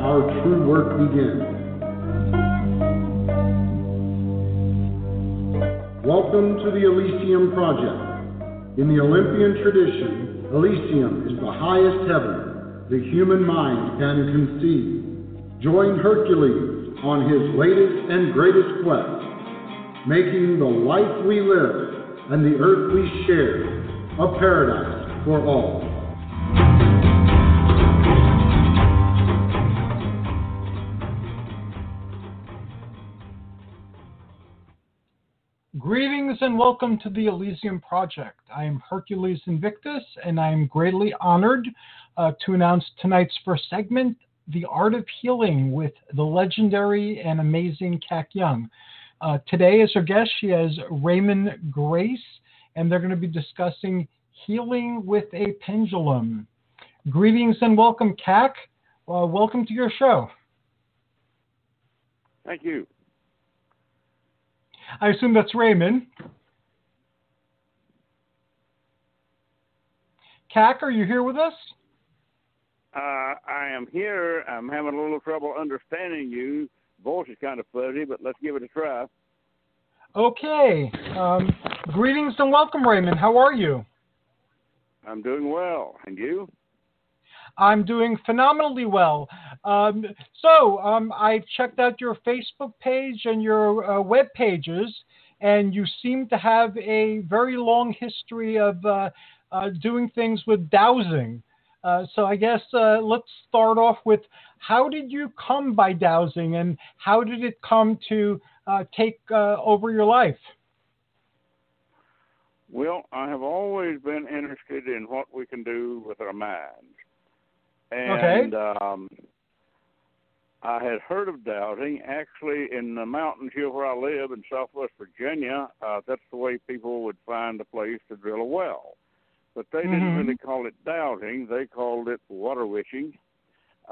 Our true work begins. Welcome to the Elysium Project. In the Olympian tradition, Elysium is the highest heaven the human mind can conceive. Join Hercules on his latest and greatest quest, making the life we live and the earth we share a paradise for all. And welcome to the Elysium Project. I am Hercules Invictus, and I am greatly honored uh, to announce tonight's first segment, The Art of Healing, with the legendary and amazing Kac Young. Uh, today, as our guest, she has Raymon Grace, and they're going to be discussing healing with a pendulum. Greetings and welcome, Kac. Uh, welcome to your show. Thank you. I assume that's Raymon. Kac, are you here with us? Uh, I am here. I'm having a little trouble understanding you. Voice is kind of fuzzy, but let's give it a try. Okay. Um, greetings and welcome, Raymon. How are you? I'm doing well. And you? I'm doing phenomenally well. Um, so um, I checked out your Facebook page and your uh, web pages, and you seem to have a very long history of uh, doing things with dowsing. Uh, so I guess uh, let's start off with how did you come by dowsing, and how did it come to uh, take over your life? Well, I have always been interested in what we can do with our minds. And okay. um, I had heard of dowsing actually in the mountains here where I live in Southwest Virginia. Uh, that's the way people would find a place to drill a well, but they mm-hmm. didn't really call it dowsing; they called it water witching.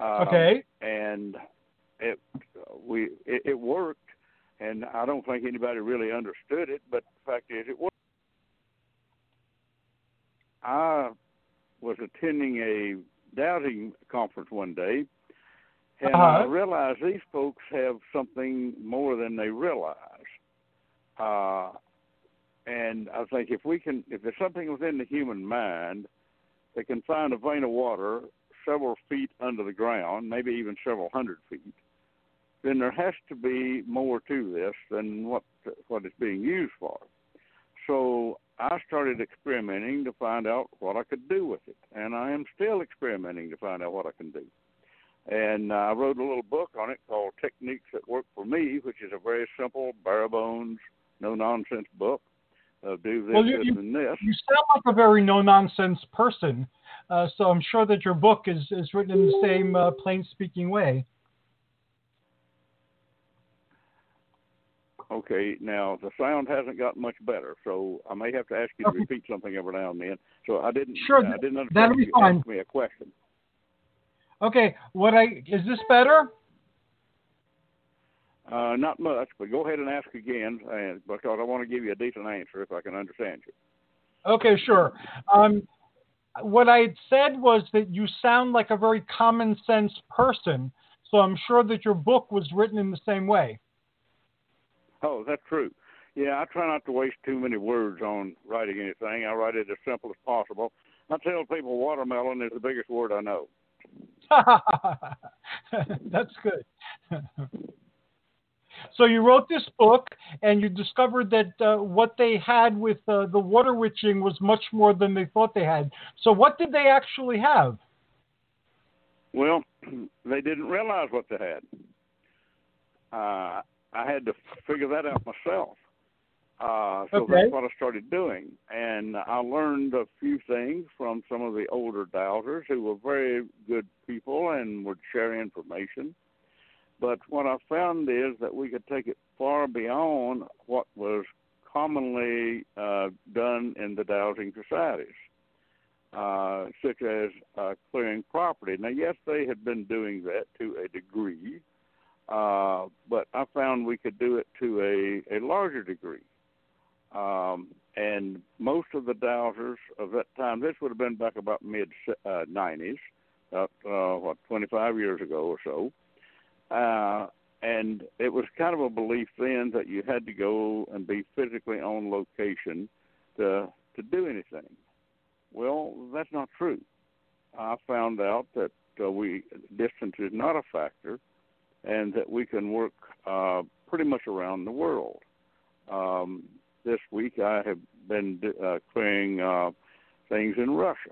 Uh, okay. And it we it, it worked, and I don't think anybody really understood it. But the fact is, it worked. I was attending a dowsing conference one day, and uh-huh. I realized these folks have something more than they realize. Uh, and I think if we can, if there's something within the human mind that can find a vein of water several feet under the ground, maybe even several hundred feet, then there has to be more to this than what what it's being used for. So I started experimenting to find out what I could do with it, and I am still experimenting to find out what I can do. And I wrote a little book on it called Techniques That Work for Me, which is a very simple, bare bones, no nonsense book. Uh, do this, well, you, you, and this. You sound like a very no nonsense person, uh, so I'm sure that your book is, is written in the same uh, plain speaking way. Okay, now the sound hasn't gotten much better, so I may have to ask you to repeat something every now and then. So I didn't. Sure, I didn't understand that'll be fine. asked me a question. Okay, what I is this better? Uh, not much, but go ahead and ask again, and because I want to give you a decent answer if I can understand you. Okay, sure. Um, what I had said was that you sound like a very common sense person, so I'm sure that your book was written in the same way. Oh, that's true. Yeah, I try not to waste too many words on writing anything. I write it as simple as possible. I tell people watermelon is the biggest word I know. That's good. so you wrote this book, and you discovered that uh, what they had with uh, the water witching was much more than they thought they had. So what did they actually have? Well, they didn't realize what they had. Uh, I had to figure that out myself. Uh, so okay. that's what I started doing. And I learned a few things from some of the older dowsers who were very good people and would share information. But what I found is that we could take it far beyond what was commonly uh, done in the dowsing societies, uh, such as uh, clearing property. Now, yes, they had been doing that to a degree, uh, but I found we could do it to a, a larger degree. Um, and most of the dowsers of that time, this would have been back about mid uh, 90s, about uh, what 25 years ago or so. Uh, and it was kind of a belief then that you had to go and be physically on location to to do anything. Well, that's not true. I found out that uh, we distance is not a factor, and that we can work uh, pretty much around the world. Um, this week I have been uh, clearing uh, things in Russia.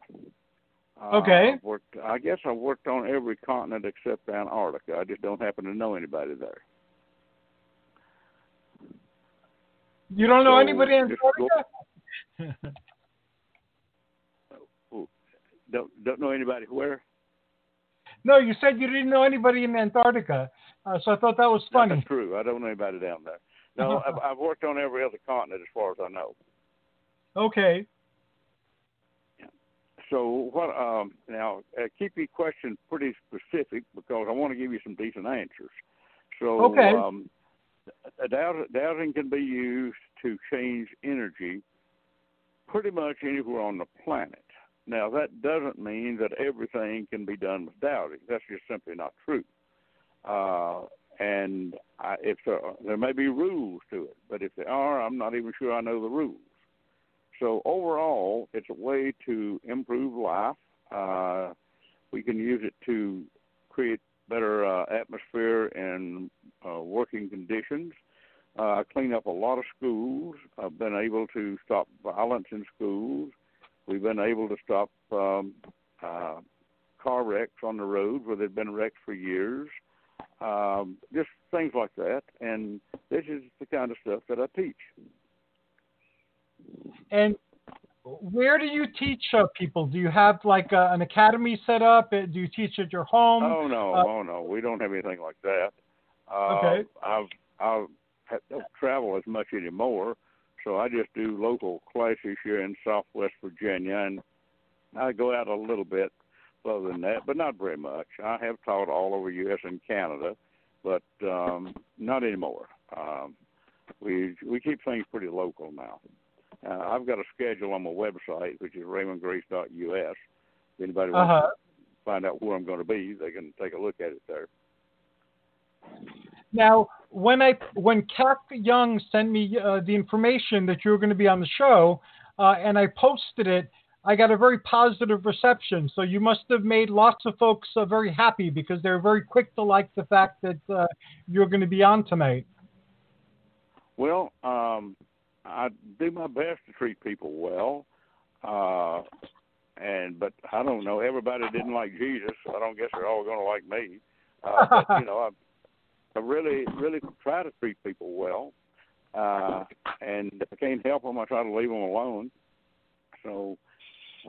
Uh, okay. I've worked, I guess I've worked on every continent except Antarctica. I just don't happen to know anybody there. You don't know So, anybody in Antarctica? Ooh, don't don't know anybody where. no, you said you didn't know anybody in Antarctica, uh, so I thought that was funny. That's true. I don't know anybody down there. No, I've, I've worked on every other continent as far as I know. Okay. So what? Um, now uh, keep your questions pretty specific because I want to give you some decent answers. So Okay. um, dowsing, dowsing can be used to change energy pretty much anywhere on the planet. Now that doesn't mean that everything can be done with dowsing. That's just simply not true. Uh, and I, if there, there may be rules to it, but if there are, I'm not even sure I know the rules. So overall, it's a way to improve life. Uh, we can use it to create better uh, atmosphere and uh, working conditions. Uh, clean up a lot of schools. I've been able to stop violence in schools. We've been able to stop um, uh, car wrecks on the roads where they've been wrecked for years. Um, just things like that. And this is the kind of stuff that I teach. And where do you teach uh, people? Do you have like uh, an academy set up? Uh, Do you teach at your home? Oh no, Uh, oh no, we don't have anything like that. Uh, Okay. I've I've ha- don't travel as much anymore, so I just do local classes here in Southwest Virginia, and I go out a little bit other than that, but not very much. I have taught all over U.S. and Canada, but um, not anymore. Um, we we keep things pretty local now. Uh, I've got a schedule on my website, which is raymongrace.us. If anybody wants Uh-huh. to find out where I'm going to be, they can take a look at it there. Now, when I when Kac Young sent me uh, the information that you were going to be on the show, uh, and I posted it, I got a very positive reception. So you must have made lots of folks uh, very happy because they're very quick to like the fact that uh, you're going to be on tonight. Well, um, I do my best to treat people well, uh, and but I don't know. Everybody didn't like Jesus. So I don't guess they're all going to like me. Uh, but you know, I, I really, really try to treat people well, uh, and if I can't help them, I try to leave them alone. So,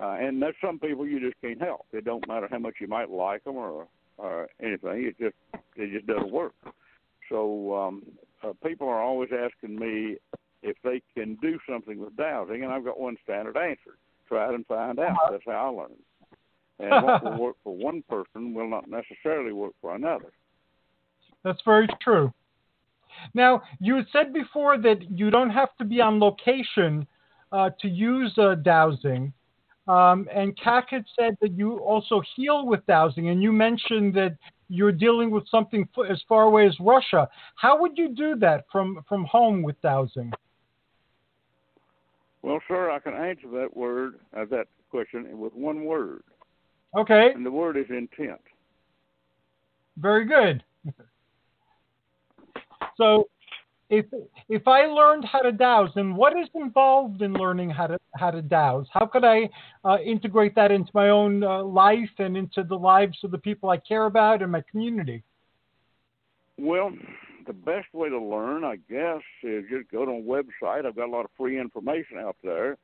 uh, and there's some people you just can't help. It don't matter how much you might like them or or anything. It just it just doesn't work. So um, uh, people are always asking me if they can do something with dowsing, and I've got one standard answer: try it and find out. That's how I learn. And what will work for one person will not necessarily work for another. That's very true. Now, you said before that you don't have to be on location uh, to use uh, dowsing. Um, and Kac had said that you also heal with dowsing, and you mentioned that you're dealing with something as far away as Russia. How would you do that from, from home with dowsing? Well, sir, I can answer that word, uh, that question with one word, Okay, and the word is intent. very good. So, if if I learned how to dowse, then what is involved in learning how to how to dowse? How could I uh, integrate that into my own uh, life and into the lives of the people I care about and my community? Well, the best way to learn, I guess, is just go to a website. I've got a lot of free information out there,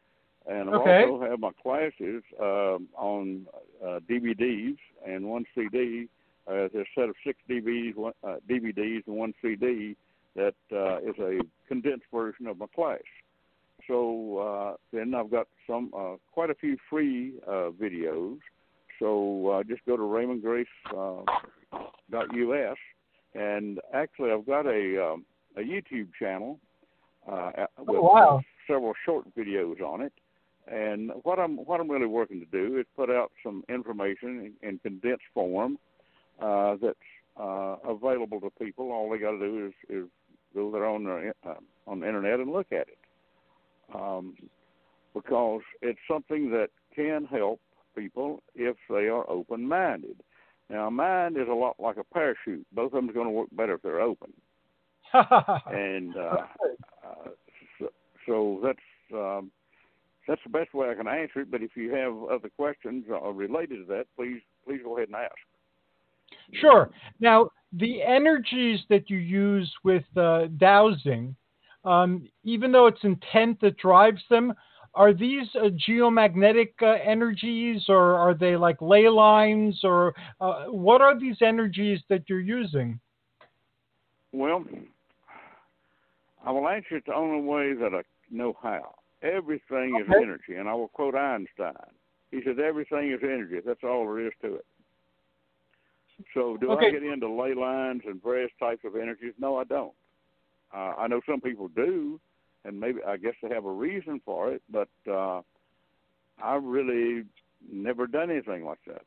and I Okay. also have my classes um, on uh, DVDs and one CD. Uh, there's a set of six DVDs, one, uh, DVDs and one CD that uh, is a condensed version of my class. So uh, then I've got some uh, quite a few free uh, videos. So uh, just go to RaymonGrace uh, and actually I've got a um, a YouTube channel uh, with Oh, wow. several short videos on it. And what I'm what I'm really working to do is put out some information in, in condensed form uh, that's uh, available to people. All they got to do is, is go there on the uh, on the internet and look at it, um, because it's something that can help people if they are open minded. Now, a mind is a lot like a parachute. Both of them are going to work better if they're open. And uh, uh, so, so that's um, that's the best way I can answer it. But if you have other questions uh, related to that, please please go ahead and ask. Sure. Now, the energies that you use with uh, dowsing, um, even though it's intent that drives them, are these uh, geomagnetic uh, energies or are they like ley lines or uh, what are these energies that you're using? Well, I will answer it the only way that I know how. Everything is energy, and I will quote Einstein. He said, "Everything is energy. That's all there is to it." So, do Okay. I get into ley lines and various types of energies? No, I don't. Uh, I know some people do, and maybe I guess they have a reason for it, but uh, I've really never done anything like that.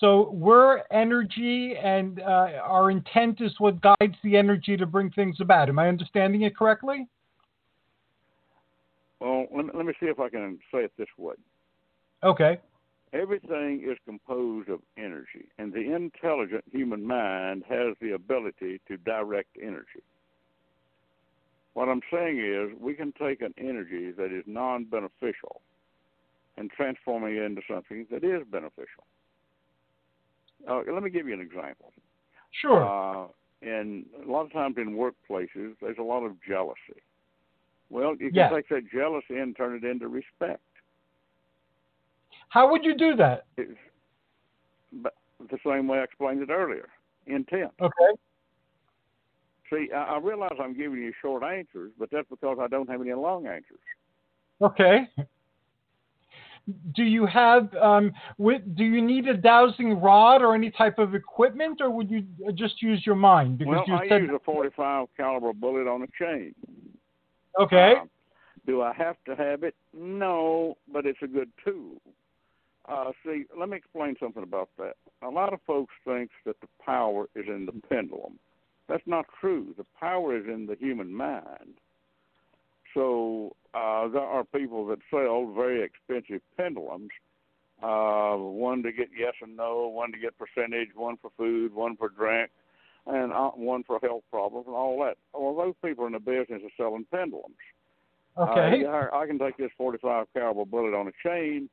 So we're energy and uh, our intent is what guides the energy to bring things about. Am I understanding it correctly? Well, let me, let me see if I can say it this way. Okay. Everything is composed of energy, and the intelligent human mind has the ability to direct energy. What I'm saying is, we can take an energy that is non beneficial and transform it into something that is beneficial. Uh, let me give you an example. Sure. Uh, and a lot of times in workplaces, there's a lot of jealousy. Well, you can Yeah. take that jealousy and turn it into respect. How would you do that? It's, but the same way I explained it earlier, intent. Okay. See, I, I realize I'm giving you short answers, but that's because I don't have any long answers. Okay. Do you have um, with, do you need a dowsing rod or any type of equipment, or would you just use your mind? Because well, you I said use a 45 caliber bullet on a chain. okay. Uh, do I have to have it? No, but it's a good tool. Uh, see, let me explain something about that. A lot of folks think that the power is in the pendulum. That's not true. The power is in the human mind. So uh, there are people that sell very expensive pendulums, uh, one to get yes and no, one to get percentage, one for food, one for drink, and uh, one for health problems and all that. Well, those people are in the business of selling pendulums. Okay. Uh, I, I can take this 45 caliber bullet on a chain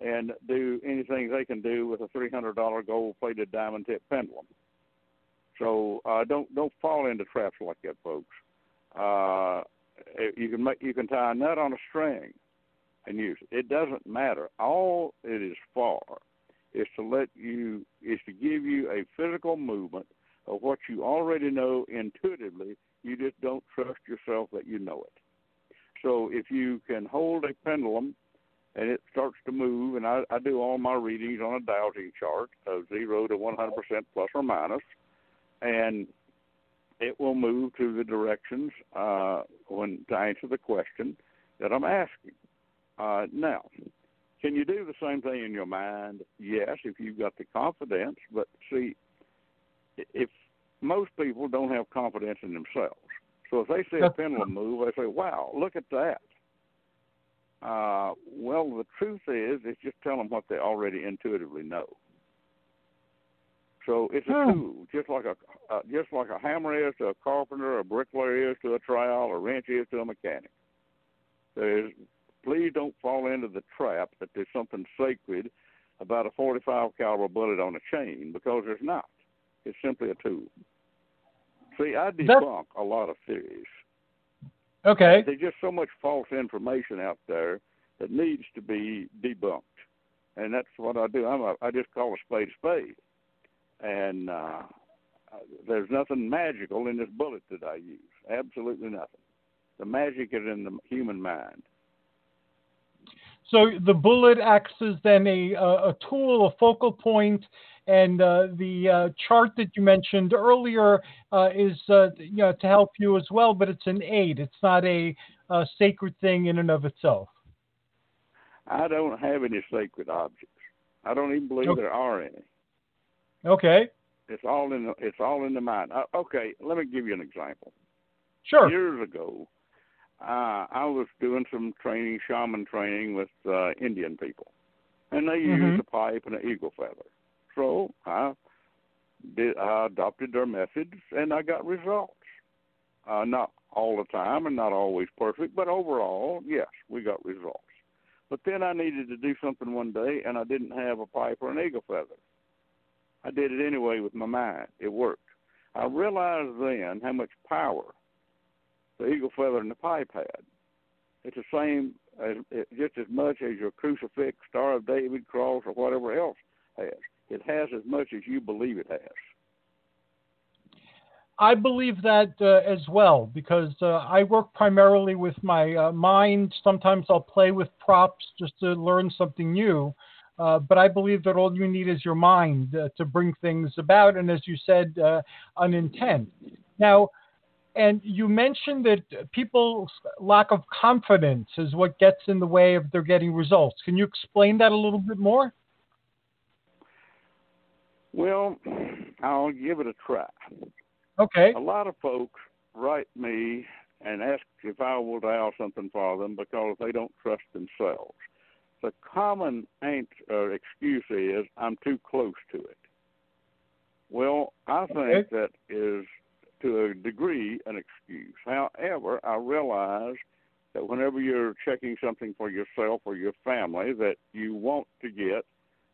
and do anything they can do with a $300 gold-plated diamond tip pendulum. So uh, don't don't fall into traps like that, folks. Uh, you can make you can tie a nut on a string and use it. It doesn't matter. All it is for is to let you is to give you a physical movement of what you already know intuitively. You just don't trust yourself that you know it. So if you can hold a pendulum and it starts to move, and I, I do all my readings on a dowsing chart of zero to 100% plus or minus, and it will move to the directions uh, when to answer the question that I'm asking. Uh, now, can you do the same thing in your mind? Yes, if you've got the confidence. But see, if most people don't have confidence in themselves, so if they see a pendulum move, they say, "Wow, look at that." Uh, well, the truth is, it's just tell them what they already intuitively know. So it's a Hmm. tool, just like a uh, just like a hammer is to a carpenter, a bricklayer is to a trowel, a wrench is to a mechanic. There's please don't fall into the trap that there's something sacred about a 45 caliber bullet on a chain because there's not. It's simply a tool. See, I debunk a lot of theories. Okay. There's just so much false information out there that needs to be debunked, and that's what I do. I'm a, I just call a spade a spade, and uh, there's nothing magical in this bullet that I use. Absolutely nothing. The magic is in the human mind. So the bullet acts as then a, a tool, a focal point, and uh, the uh, chart that you mentioned earlier uh, is uh, you know, to help you as well, but it's an aid. It's not a, a sacred thing in and of itself. I don't have any sacred objects. I don't even believe Okay. there are any. Okay, It's all in the it's all in the mind. Uh, okay, let me give you an example. sure. Years ago, uh, I was doing some training, shaman training with uh, Indian people, and they Mhm. used a pipe and an eagle feather. So I did I adopted their methods, and I got results. Uh, not all the time, and not always perfect, but overall, yes, we got results. But then I needed to do something one day, and I didn't have a pipe or an eagle feather. I did it anyway with my mind. It worked. I realized then how much power the eagle feather and the pipe had. It's the same, as, it, just as much as your crucifix, Star of David, cross, or whatever else has. It has as much as you believe it has. I believe that uh, as well because uh, I work primarily with my uh, mind. Sometimes I'll play with props just to learn something new. Uh, but I believe that all you need is your mind uh, to bring things about, and as you said, uh, an intent. Now, and you mentioned that people's lack of confidence is what gets in the way of their getting results. Can you explain that a little bit more? Well, I'll give it a try. Okay. A lot of folks write me and ask if I will dial something for them because they don't trust themselves. The common answer, or excuse is, I'm too close to it. Well, I think Okay. that is, to a degree, an excuse. However, I realize that whenever you're checking something for yourself or your family, that you want to get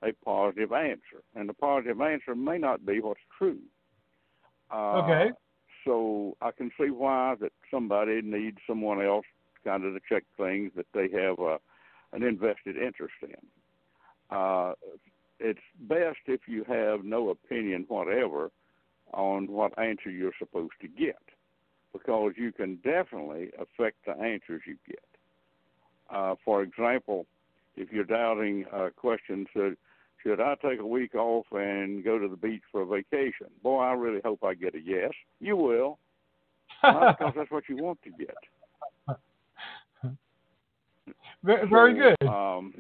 a positive answer, and the positive answer may not be what's true. Uh, Okay. So I can see why that somebody needs someone else kind of to check things that they have a, an invested interest in. Uh, it's best if you have no opinion whatever on what answer you're supposed to get, because you can definitely affect the answers you get. Uh, for example, if you're doubting a question, should, should I take a week off and go to the beach for a vacation? Boy, I really hope I get a yes. You will, because that's what you want to get. Ve- Very So, good. Um,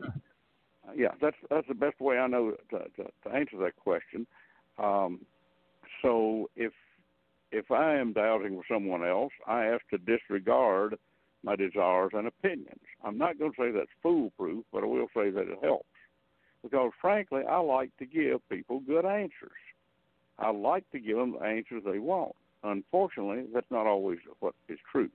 yeah, that's that's the best way I know to, to, to answer that question. Um, so if if I am doubting for someone else, I have to disregard my desires and opinions. I'm not going to say that's foolproof, but I will say that it helps because, frankly, I like to give people good answers. I like to give them the answers they want. Unfortunately, that's not always what is true.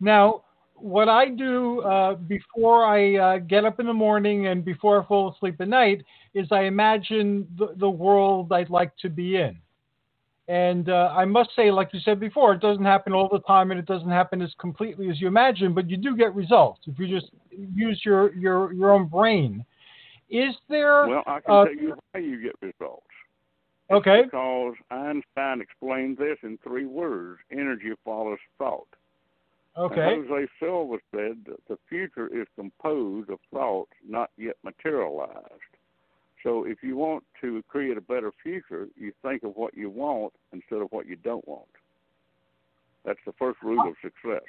Now, what I do uh, before I uh, get up in the morning and before I fall asleep at night is I imagine the, the world I'd like to be in. And uh, I must say, like you said before, it doesn't happen all the time and it doesn't happen as completely as you imagine, but you do get results if you just use your, your, your own brain. Is there. Well, I can uh, tell you how you get results. okay. Because Einstein explained this in three words energy follows thought. Okay. And Jose Silva said that the future is composed of thoughts not yet materialized. So if you want to create a better future, you think of what you want instead of what you don't want. That's the first rule of success.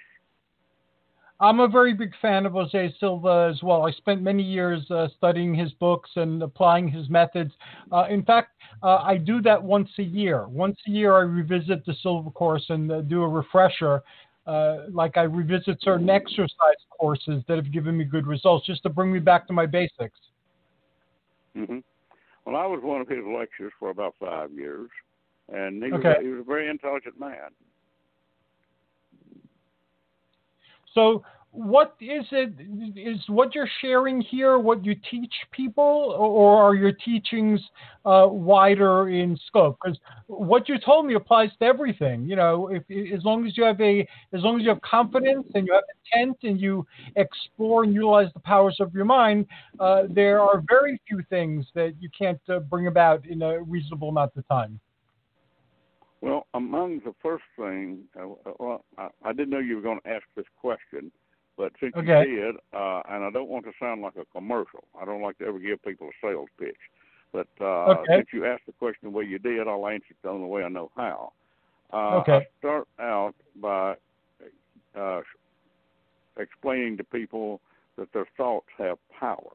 I'm a very big fan of Jose Silva as well. I spent many years uh, studying his books and applying his methods. Uh, in fact, uh, I do that once a year. Once a year, I revisit the Silva course and uh, do a refresher. Uh, like I revisit certain exercise courses that have given me good results just to bring me back to my basics. hmm Well, I was one of his lecturers for about five years, and he, Okay. was, he was a very intelligent man. So, what is it? Is what you're sharing here what you teach people, or are your teachings uh, wider in scope? Because what you told me applies to everything. You know, if, as long as you have a, as long as you have confidence and you have intent and you explore and utilize the powers of your mind, uh, there are very few things that you can't uh, bring about in a reasonable amount of time. Well, among the first thing, uh, well, I, I didn't know you were going to ask this question, but since Okay. you did, uh, and I don't want to sound like a commercial, I don't like to ever give people a sales pitch, but uh, Okay. since you asked the question the way you did, I'll answer it the only way I know how. Uh, Okay. I start out by uh, explaining to people that their thoughts have power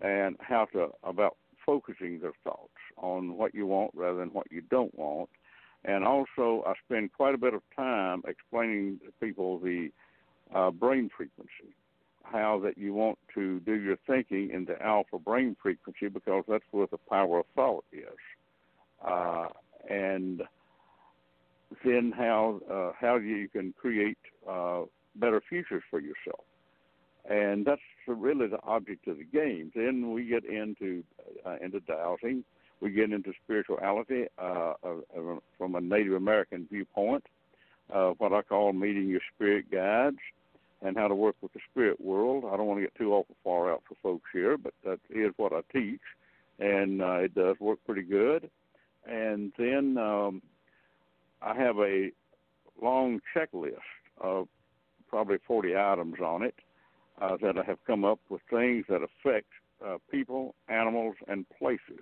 and how to about focusing their thoughts on what you want rather than what you don't want. And also, I spend quite a bit of time explaining to people the uh, brain frequency, how that you want to do your thinking in the alpha brain frequency because that's where the power of thought is. Uh, and then how uh, how you can create uh, better futures for yourself, and that's really the object of the game. Then we get into uh, into dowsing, we get into spirituality uh, from a Native American viewpoint, uh, what I call meeting your spirit guides, and how to work with the spirit world. I don't want to get too awful far out for folks here, but that is what I teach, and uh, it does work pretty good. And then um, I have a long checklist of probably 40 items on it uh, that I have come up with things that affect uh, people, animals, and places.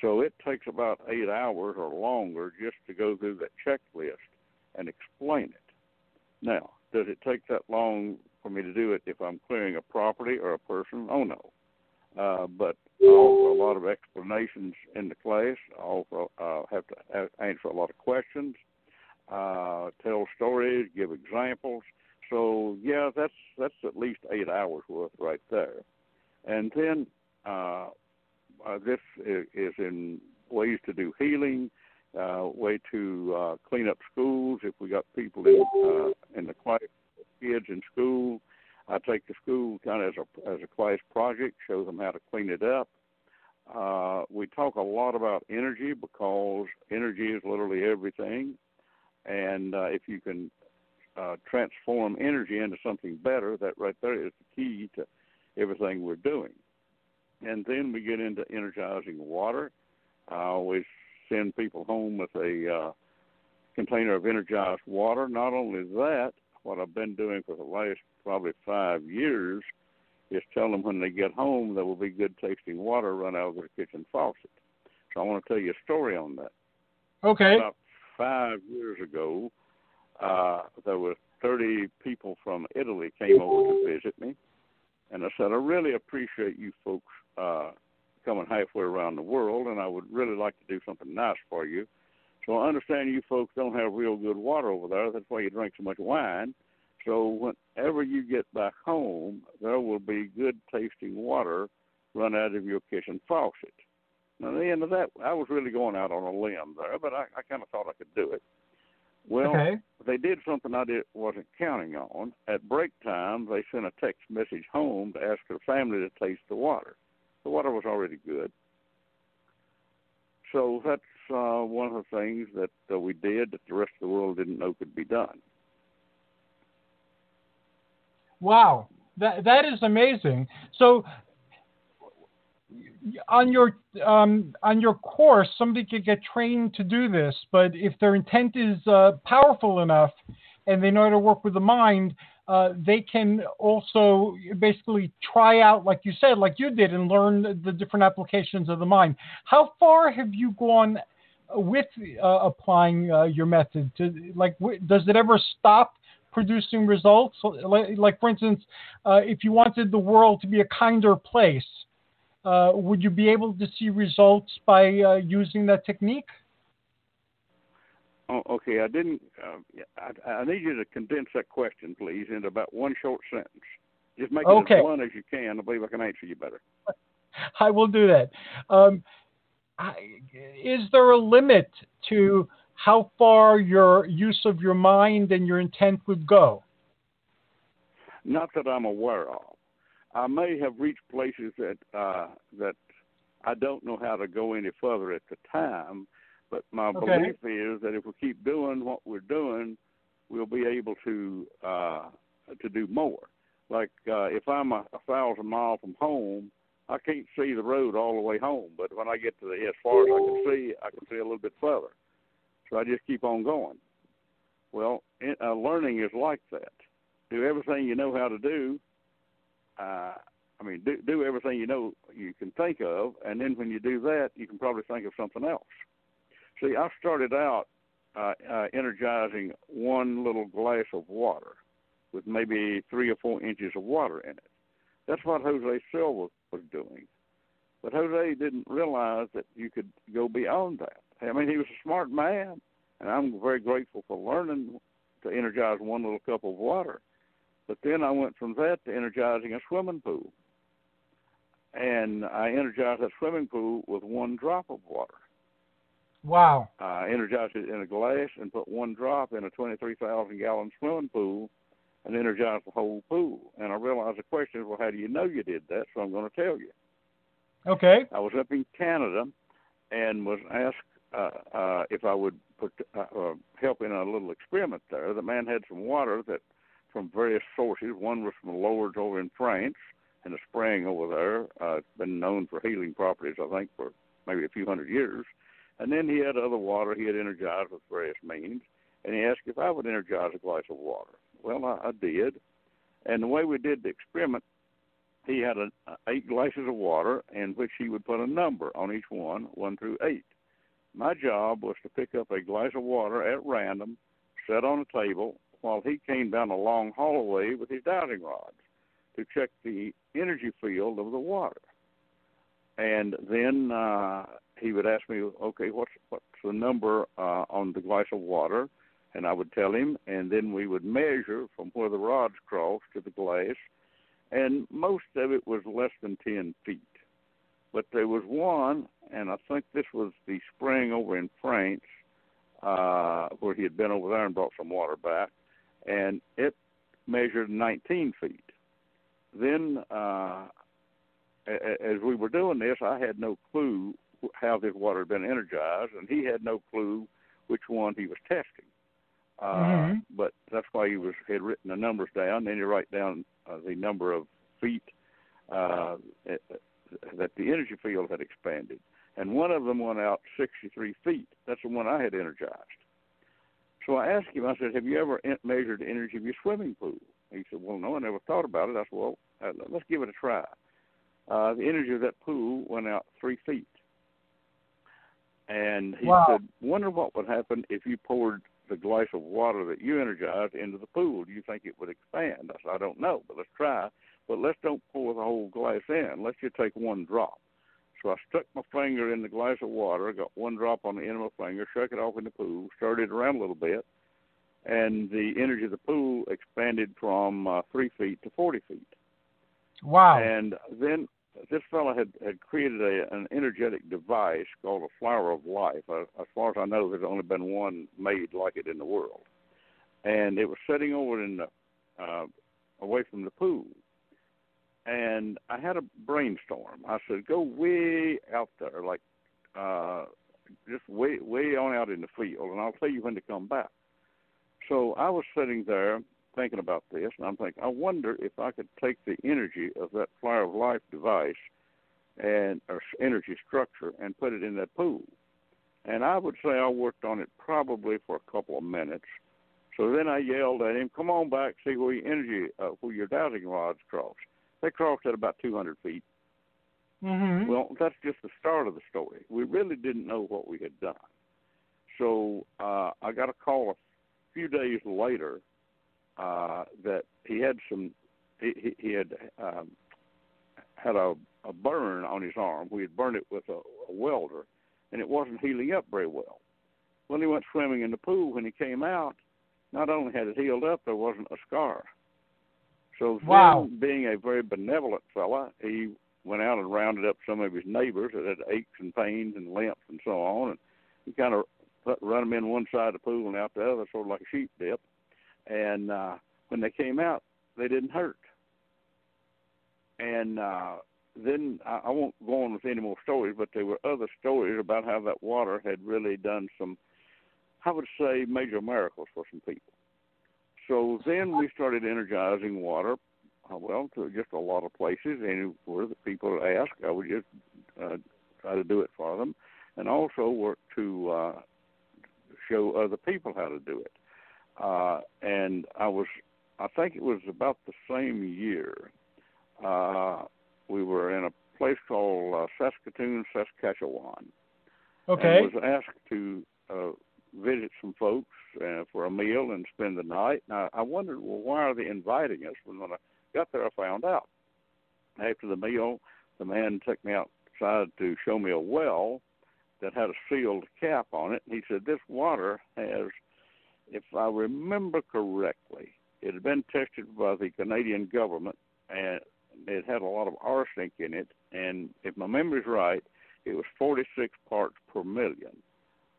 So it takes about eight hours or longer just to go through that checklist and explain it. Now, does it take that long for me to do it if I'm clearing a property or a person? Oh no. Uh, but I offer a lot of explanations in the class. I also uh, have to answer a lot of questions, uh, tell stories, give examples. So yeah, that's that's at least eight hours worth right there. And then uh, uh, this is, is in ways to do healing, uh, way to uh, clean up schools. If we got people in uh, in the class, kids in school, I take the school kind of as a as a class project, show them how to clean it up. Uh, we talk a lot about energy because energy is literally everything, and uh, if you can uh, transform energy into something better, that right there is the key to everything we're doing. And then we get into energizing water. I always send people home with a uh, container of energized water. Not only that, what I've been doing for the last probably five years is tell them when they get home there will be good tasting water run out of their kitchen faucet. So I want to tell you a story on that. Okay. About five years ago, uh, there were 30 people from Italy came over to visit me, and I said, I really appreciate you folks uh, coming halfway around the world, and I would really like to do something nice for you. So I understand you folks don't have real good water over there. That's why you drink so much wine. So whenever you get back home, there will be good tasting water run out of your kitchen faucet. Now, the end of that, I was really going out on a limb there, but I, I kind of thought I could do it. Well, okay. they did something I did, wasn't counting on. At break time, they sent a text message home to ask their family to taste the water. The water was already good. So that's uh, one of the things that uh, we did that the rest of the world didn't know could be done. Wow, that that is amazing. So, on your um, on your course, somebody could get trained to do this, but if their intent is uh, powerful enough and they know how to work with the mind, uh, they can also basically try out, like you said, like you did, and learn the different applications of the mind. How far have you gone with uh, applying uh, your method? To, like, w- does it ever stop? producing results. Like, like for instance, uh, if you wanted the world to be a kinder place, uh, would you be able to see results by using that technique? Oh, okay, I didn't. Uh, I, I need you to condense that question, please, into about one short sentence. Just make it Okay. as blunt as you can. I believe I can answer you better. I will do that. Um, I, is there a limit to how far your use of your mind and your intent would go? Not that I'm aware of. I may have reached places that uh, that I don't know how to go any further at the time, but my Okay. belief is that if we keep doing what we're doing, we'll be able to uh, to do more. Like uh, if I'm a, a thousand miles from home, I can't see the road all the way home, but when I get to the as far as I can see, I can see a little bit further. So I just keep on going. Well, it, uh, learning is like that. Do everything you know how to do. Uh, I mean, do, do everything you know you can think of, and then when you do that, you can probably think of something else. See, I started out uh, uh, energizing one little glass of water with maybe three or four inches of water in it. That's what Jose Silva was doing. But Jose didn't realize that you could go beyond that. I mean, he was a smart man, and I'm very grateful for learning to energize one little cup of water. But then I went from that to energizing a swimming pool. And I energized that swimming pool with one drop of water. Wow. I energized it in a glass and put one drop in a 23,000 gallon swimming pool and energized the whole pool. And I realized the question is, well, how do you know you did that? So I'm going to tell you. Okay. I was up in Canada and was asked uh, uh, if I would put, uh, uh, help in a little experiment there. The man had some water that from various sources. One was from Lourdes over in France, in a spring over there. Uh, it's been known for healing properties, I think, for maybe a few hundred years. And then he had other water he had energized with various means. And he asked if I would energize a glass of water. Well, I, I did. And the way we did the experiment, he had a, eight glasses of water in which he would put a number on each one, one through eight. My job was to pick up a glass of water at random, set on a table, while he came down a long hallway with his dowsing rods to check the energy field of the water. And then uh, he would ask me, okay, what's what's the number uh, on the glass of water? And I would tell him, and then we would measure from where the rods crossed to the glass, and most of it was less than ten feet. But there was one, and I think this was the spring over in France, uh, where he had been over there and brought some water back, and it measured 19 feet. Then, uh, as we were doing this, I had no clue how this water had been energized, and he had no clue which one he was testing. Uh, Mhm. But that's why he was had written the numbers down. Then you write down uh, the number of feet uh, eh, that the energy field had expanded, and one of them went out 63 feet. That's the one I had energized. So I asked him. I said, "Have you ever measured the energy of your swimming pool?" He said, "Well, no, I never thought about it." I said, "Well, uh, let's give it a try." Uh, the energy of that pool went out three feet, and he Wow. said, "Wonder what would happen if you poured the glass of water that you energized into the pool. Do you think it would expand?" I said, "I don't know, but let's try. But let's don't pour the whole glass in. Let's just take one drop." So I stuck my finger in the glass of water, got one drop on the end of my finger, shook it off in the pool, stirred it around a little bit, and the energy of the pool expanded from uh, three feet to 40 feet. Wow. And then this fellow had, had created a, an energetic device called a flower of life. Uh, as far as I know, there's only been one made like it in the world. And it was sitting over in the, uh, away from the pool. And I had a brainstorm. I said, go way out there, like uh, just way, way on out in the field, and I'll tell you when to come back. So I was sitting there thinking about this, and I'm thinking, I wonder if I could take the energy of that Flower of Life device and or energy structure and put it in that pool. And I would say I worked on it probably for a couple of minutes. So then I yelled at him, "Come on back, see where your energy, uh, where your dowsing rods cross." They crossed at about 200 feet. hmm Well, that's just the start of the story. We really didn't know what we had done. So uh, I got a call a few days later uh, that he had some, he, he- had um, had a, a burn on his arm. We had burned it with a, a welder, and it wasn't healing up very well. Well, he went swimming in the pool. When he came out, not only had it healed up, there wasn't a scar. So wow. then, being a very benevolent fella, he went out and rounded up some of his neighbors that had aches and pains and limps and so on, and he kind of put, run them in one side of the pool and out the other, sort of like a sheep dip. And uh, when they came out, they didn't hurt. And uh, then I, won't go on with any more stories, but there were other stories about how that water had really done some, I would say, major miracles for some people. So then we started energizing water, uh, well, to just a lot of places. Anywhere that people ask, I would just uh, try to do it for them, and also work to uh, show other people how to do it. Uh, and I was, I think it was about the same year. Uh, we were in a place called uh, Saskatoon, Saskatchewan. Okay. And was asked to uh, visit some folks uh, for a meal and spend the night. Now I wondered, well, why are they inviting us? When I got there, I found out. After the meal, the man took me outside to show me a well that had a sealed cap on it. And he said, "This water has, if I remember correctly, it had been tested by the Canadian government, and it had a lot of arsenic in it. And if my memory's right, it was 46 parts per million.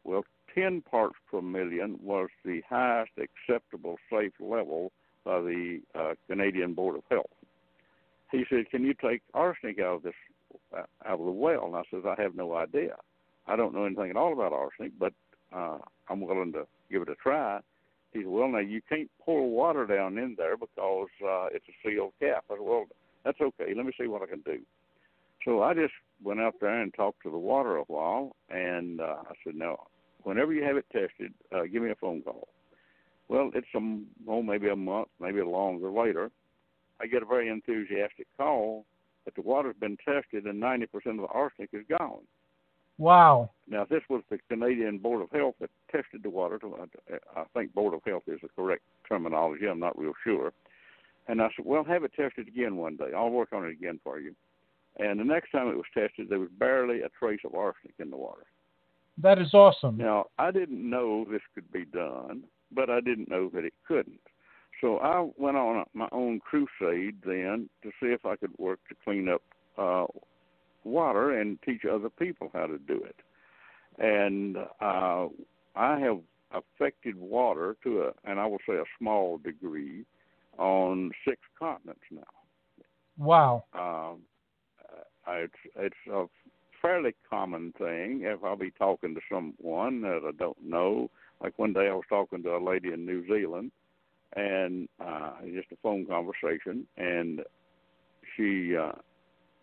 Well, 10 parts per million was the highest acceptable safe level by the uh, Canadian Board of Health. He said, "Can you take arsenic out of this uh, out of the well?" And I said, "I have no idea. I don't know anything at all about arsenic, but uh, I'm willing to give it a try." He said, "Well, now you can't pour water down in there because uh, it's a sealed cap." I said, "Well, that's okay. Let me see what I can do." So I just went out there and talked to the water a while, and uh, I said, "Now, whenever you have it tested, uh, give me a phone call." Well, it's some, oh, maybe a month, maybe a longer later. I get a very enthusiastic call that the water's been tested and 90% of the arsenic is gone. Wow. Now, this was the Canadian Board of Health that tested the water. To, I think Board of Health is the correct terminology. I'm not real sure. And I said, well, have it tested again one day. I'll work on it again for you. And the next time it was tested, there was barely a trace of arsenic in the water. That is awesome. Now, I didn't know this could be done, but I didn't know that it couldn't. So I went on my own crusade then to see if I could work to clean up uh, water and teach other people how to do it. And uh, I have affected water to a, and I will say a small degree, on six continents now. Wow. Um, it's it's a fairly common thing if I'll be talking to someone that I don't know. Like one day I was talking to a lady in New Zealand, and uh, just a phone conversation, and she, uh,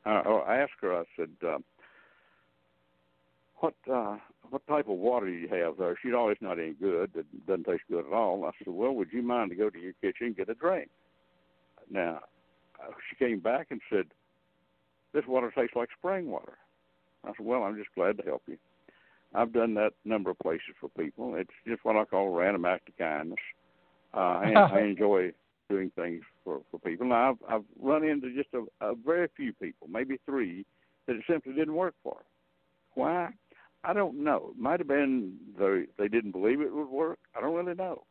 I, I asked her, I said, uh, "What uh, what type of water do you have there?" She'd always not any good. It doesn't taste good at all. I said, "Well, would you mind to go to your kitchen and get a drink?" Now, uh, she came back and said, "This water tastes like spring water." I said, "Well, I'm just glad to help you." I've done that number of places for people. It's just what I call random act of kindness. Uh, and I enjoy doing things for for people. Now I've I've run into just a, a very few people, maybe three, that it simply didn't work for. Why? I don't know. It might have been they they didn't believe it would work. I don't really know.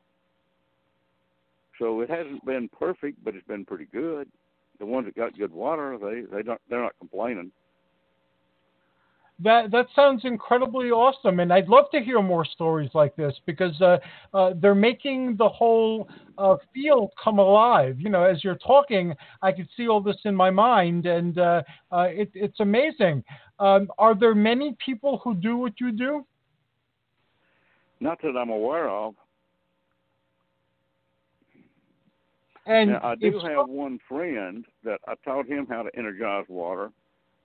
So it hasn't been perfect, but it's been pretty good. The ones that got good water, they they don't they're not complaining. That that sounds incredibly awesome, and I'd love to hear more stories like this because uh, uh, they're making the whole uh, field come alive. You know, as you're talking, I can see all this in my mind, and uh, uh, it, it's amazing. Um, are there many people who do what you do? Not that I'm aware of. And now, I do have one friend that I taught him how to energize water.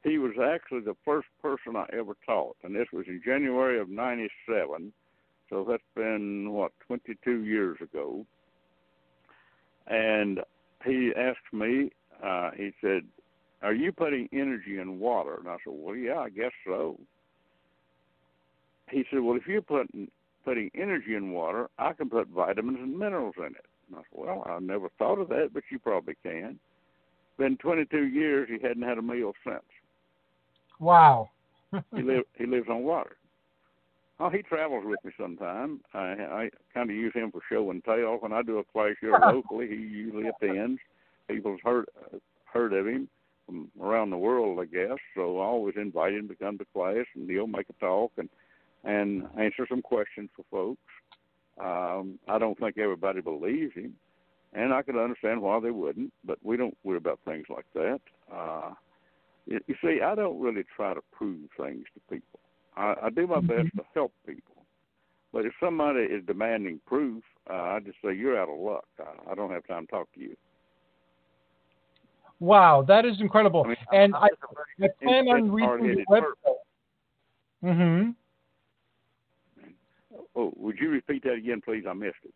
He was actually the first person I ever taught, and this was in January of '97. So that's been what 22 years ago. And he asked me. Uh, he said, "Are you putting energy in water?" And I said, "Well, yeah, I guess so." He said, "Well, if you're putting putting energy in water, I can put vitamins and minerals in it." And I said, "Well, I never thought of that, but you probably can." Been 22 years. He hadn't had a meal since. Wow. He live he lives on water. Oh, he travels with me sometime. I, I kind of use him for show and tell. When I do a class here locally, he usually attends. People's heard heard of him from around the world, I guess. So I always invite him to come to class, and he'll make a talk and and answer some questions for folks. Um, I don't think everybody believes him, and I can understand why they wouldn't. But we don't worry about things like that. Uh, you, you see, I don't really try to prove things to people. I, I do my Mm-hmm. best to help people. But if somebody is demanding proof, uh, I just say you're out of luck. I, I don't have time to talk to you. Wow, that is incredible. I mean, and I, just a very I plan on reading the website. hmm Oh, would you repeat that again, please? I missed it.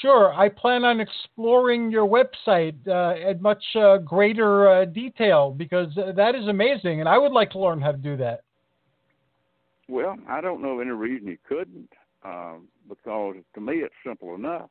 Sure, I plan on exploring your website uh, at much uh, greater uh, detail because uh, that is amazing, and I would like to learn how to do that. Well, I don't know of any reason you couldn't, um, because to me it's simple enough.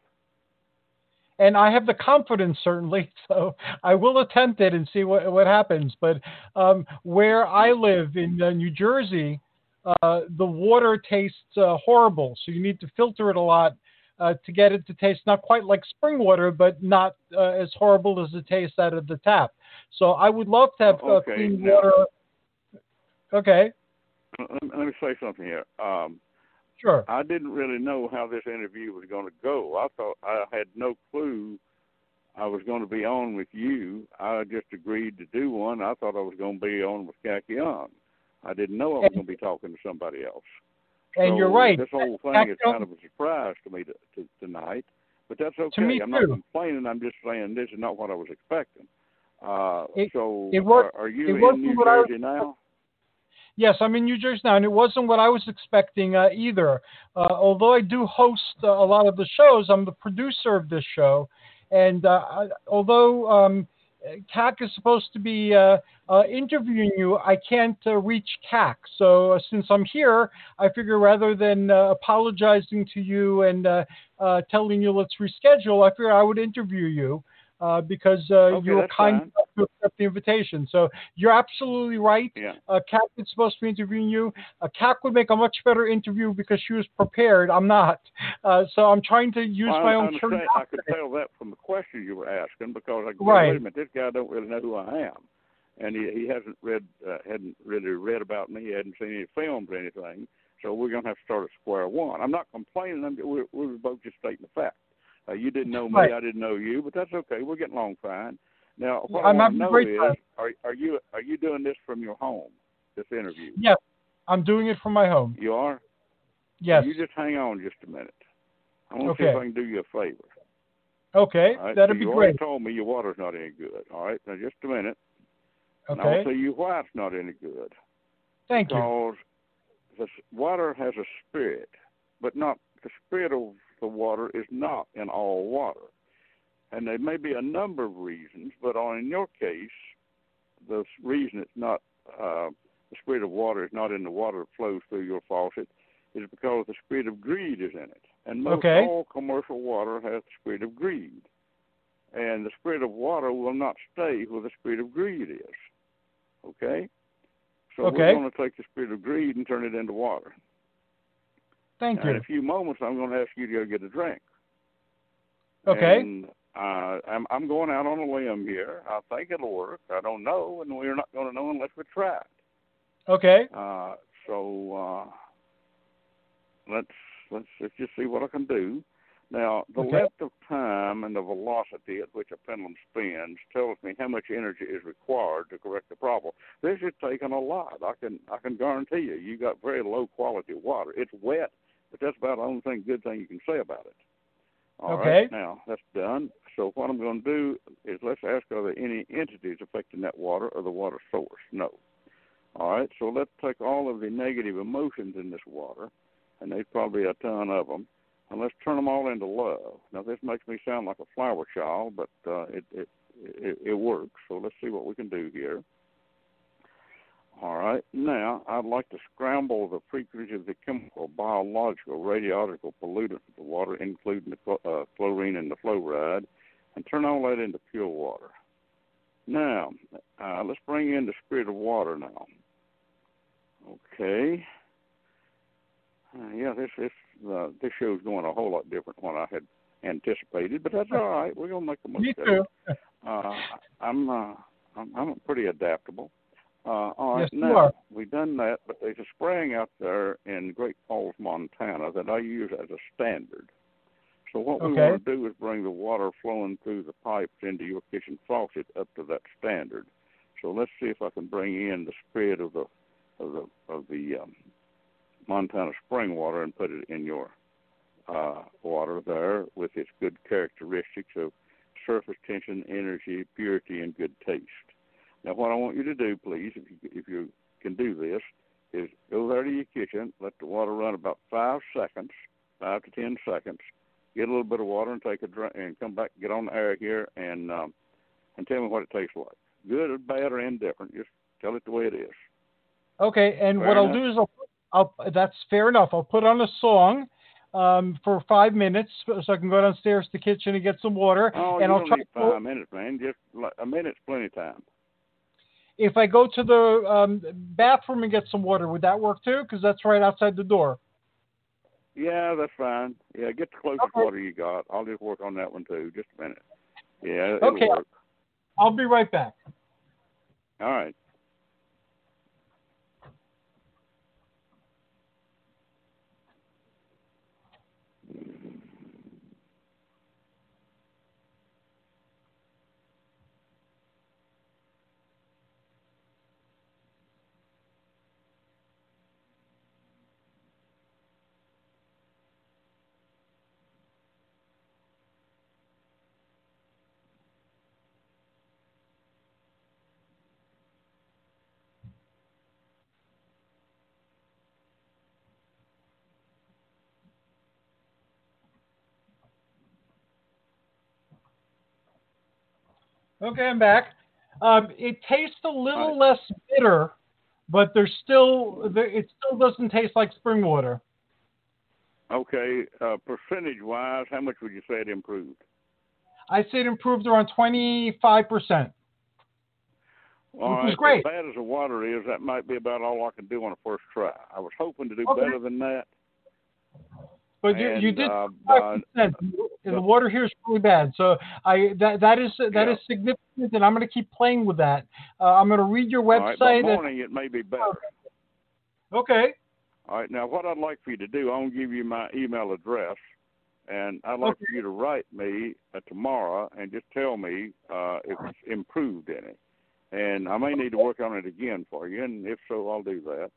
And I have the confidence, certainly, so I will attempt it and see what what happens. But um, where I live in uh, New Jersey, uh, the water tastes uh, horrible, so you need to filter it a lot uh, to get it to taste not quite like spring water, but not uh, as horrible as it tastes out of the tap. So I would love to have uh, Okay, clean now- water. Okay, Let me, say something here. Um, sure. I didn't really know how this interview was going to go. I thought I had no clue I was going to be on with you. I just agreed to do one. I thought I was going to be on with Young. I didn't know I was going to be talking to somebody else. And So you're right. This whole thing is kind of a surprise to me to, to, tonight, but that's okay. me I'm too. not complaining. I'm just saying this is not what I was expecting. Uh, It- so it was- are, are you it in New I was Jersey now? Yes, I'm in New Jersey now, and it wasn't what I was expecting uh, either. Uh, although I do host uh, a lot of the shows, I'm the producer of this show, and uh, I, although um, Kac is supposed to be uh, uh, interviewing you, I can't uh, reach Kac. So uh, since I'm here, I figure rather than uh, apologizing to you and uh, uh, telling you let's reschedule, I figure I would interview you. Uh, because uh, Okay, you were kind fine. enough to accept the invitation. So you're absolutely right. Yeah. Uh, is supposed to be interviewing you. Uh, Kat would make a much better interview because she was prepared. I'm not. Uh, so I'm trying to use Well, my own curiosity. I could tell that from the question you were asking because I go, Right. wait a minute, this guy don't really know who I am, and he he hasn't read uh, hadn't really read about me. He hadn't seen any films or anything. So we're gonna have to start at square one. I'm not complaining. I'm we're, we're both just stating the fact. Uh, you didn't know me. Right. I didn't know you, but that's okay. We're getting along fine. Now, what I'm I want to know is, time. are are you are you doing this from your home? This interview. Yes, I'm doing it from my home. You are. Yes. You just hang on just a minute. I want to see if I can do you a favor. Okay, right, that'd so be you great. already told me your water's not any good. All right, now just a minute. And I'll Okay, tell you why it's not any good. thank you. Because the water has a spirit, but not the spirit of the water is not in all water. And there may be a number of reasons, but on in your case, the reason it's not uh, the spirit of water is not in the water that flows through your faucet is because the spirit of greed is in it. And most Okay. all commercial water has the spirit of greed. And the spirit of water will not stay where the spirit of greed is. Okay? So Okay. we're going to take the spirit of greed and turn it into water. Thank Now, in a few moments, I'm going to ask you to go get a drink. Okay. And uh, I'm, I'm going out on a limb here. I think it'll work. I don't know, and we're not going to know unless we try it. Okay. Uh, so uh, let's let's let's just see what I can do. Now, the Okay. length of time and the velocity at which a pendulum spins tells me how much energy is required to correct the problem. This is taking a lot. I can I can guarantee you. You got very low quality water. It's wet, but that's about the only thing good thing you can say about it. All right. Okay. Now that's done. So what I'm going to do is let's ask are there any entities affecting that water or the water source? No. All right. So let's take all of the negative emotions in this water, and there's probably a ton of them, and let's turn them all into love. Now this makes me sound like a flower child, but uh, it, it it it works. So let's see what we can do here. All right. Now, I'd like to scramble the frequency of the chemical, biological, radiological pollutant of the water, including the uh, chlorine and the fluoride, and turn all that into pure water. Now, uh, let's bring in the spirit of water now. Okay. Uh, yeah, this this uh, this show's going a whole lot different than what I had anticipated, but that's all right. We're gonna make a Me mistake. too. Uh, I'm uh, I'm, I'm pretty adaptable. Uh, all right, Yes, now we've done that, but there's a spring out there in Great Falls, Montana, that I use as a standard. So what we want to do is bring the water flowing through the pipes into your kitchen faucet up to that standard. So let's see if I can bring in the spirit of the of the of the um, Montana spring water and put it in your uh, water there with its good characteristics of surface tension, energy, purity, and good taste. Now, what I want you to do, please, if you if you can do this, is go there to your kitchen, let the water run about five seconds, five to ten seconds. Get a little bit of water and take a drink, and come back, get on the air here, and um, and tell me what it tastes like. Good or bad or indifferent, just tell it the way it is. Okay, and Fair what I'll do is I'll, I'll that's fair enough. I'll put on a song um, for five minutes so I can go downstairs to the kitchen and get some water, Oh, and you I'll don't try. need five minutes, man. Just like- a minute's plenty of time. If I go to the um, bathroom and get some water, would that work too? Because that's right outside the door. Yeah, that's fine. Yeah, get the closest Okay. water you got. I'll just work on that one too. Just a minute. Yeah, it'll Okay. work. I'll be right back. All right. Okay, I'm back. Um, it tastes a little Right. less bitter, but there's still there, it still doesn't taste like spring water. Okay. Uh, percentage wise, how much would you say it improved? I say it improved around 25 percent. All Which right. great. As bad as the water is, that might be about all I can do on a first try. I was hoping to do Okay. better than that. But you, you And, did uh, 25%. and the water here is really bad. So I that that is that Yeah. is significant, and I'm going to keep playing with that. Uh, I'm going to read your All right. Website. and- morning, it may be better. okay. All right. Now, what I'd like for you to do, I'm going to give you my email address, and I'd like Okay. for you to write me uh, tomorrow and just tell me uh, if it's improved any. And I may need to work on it again for you, and if so, I'll do that.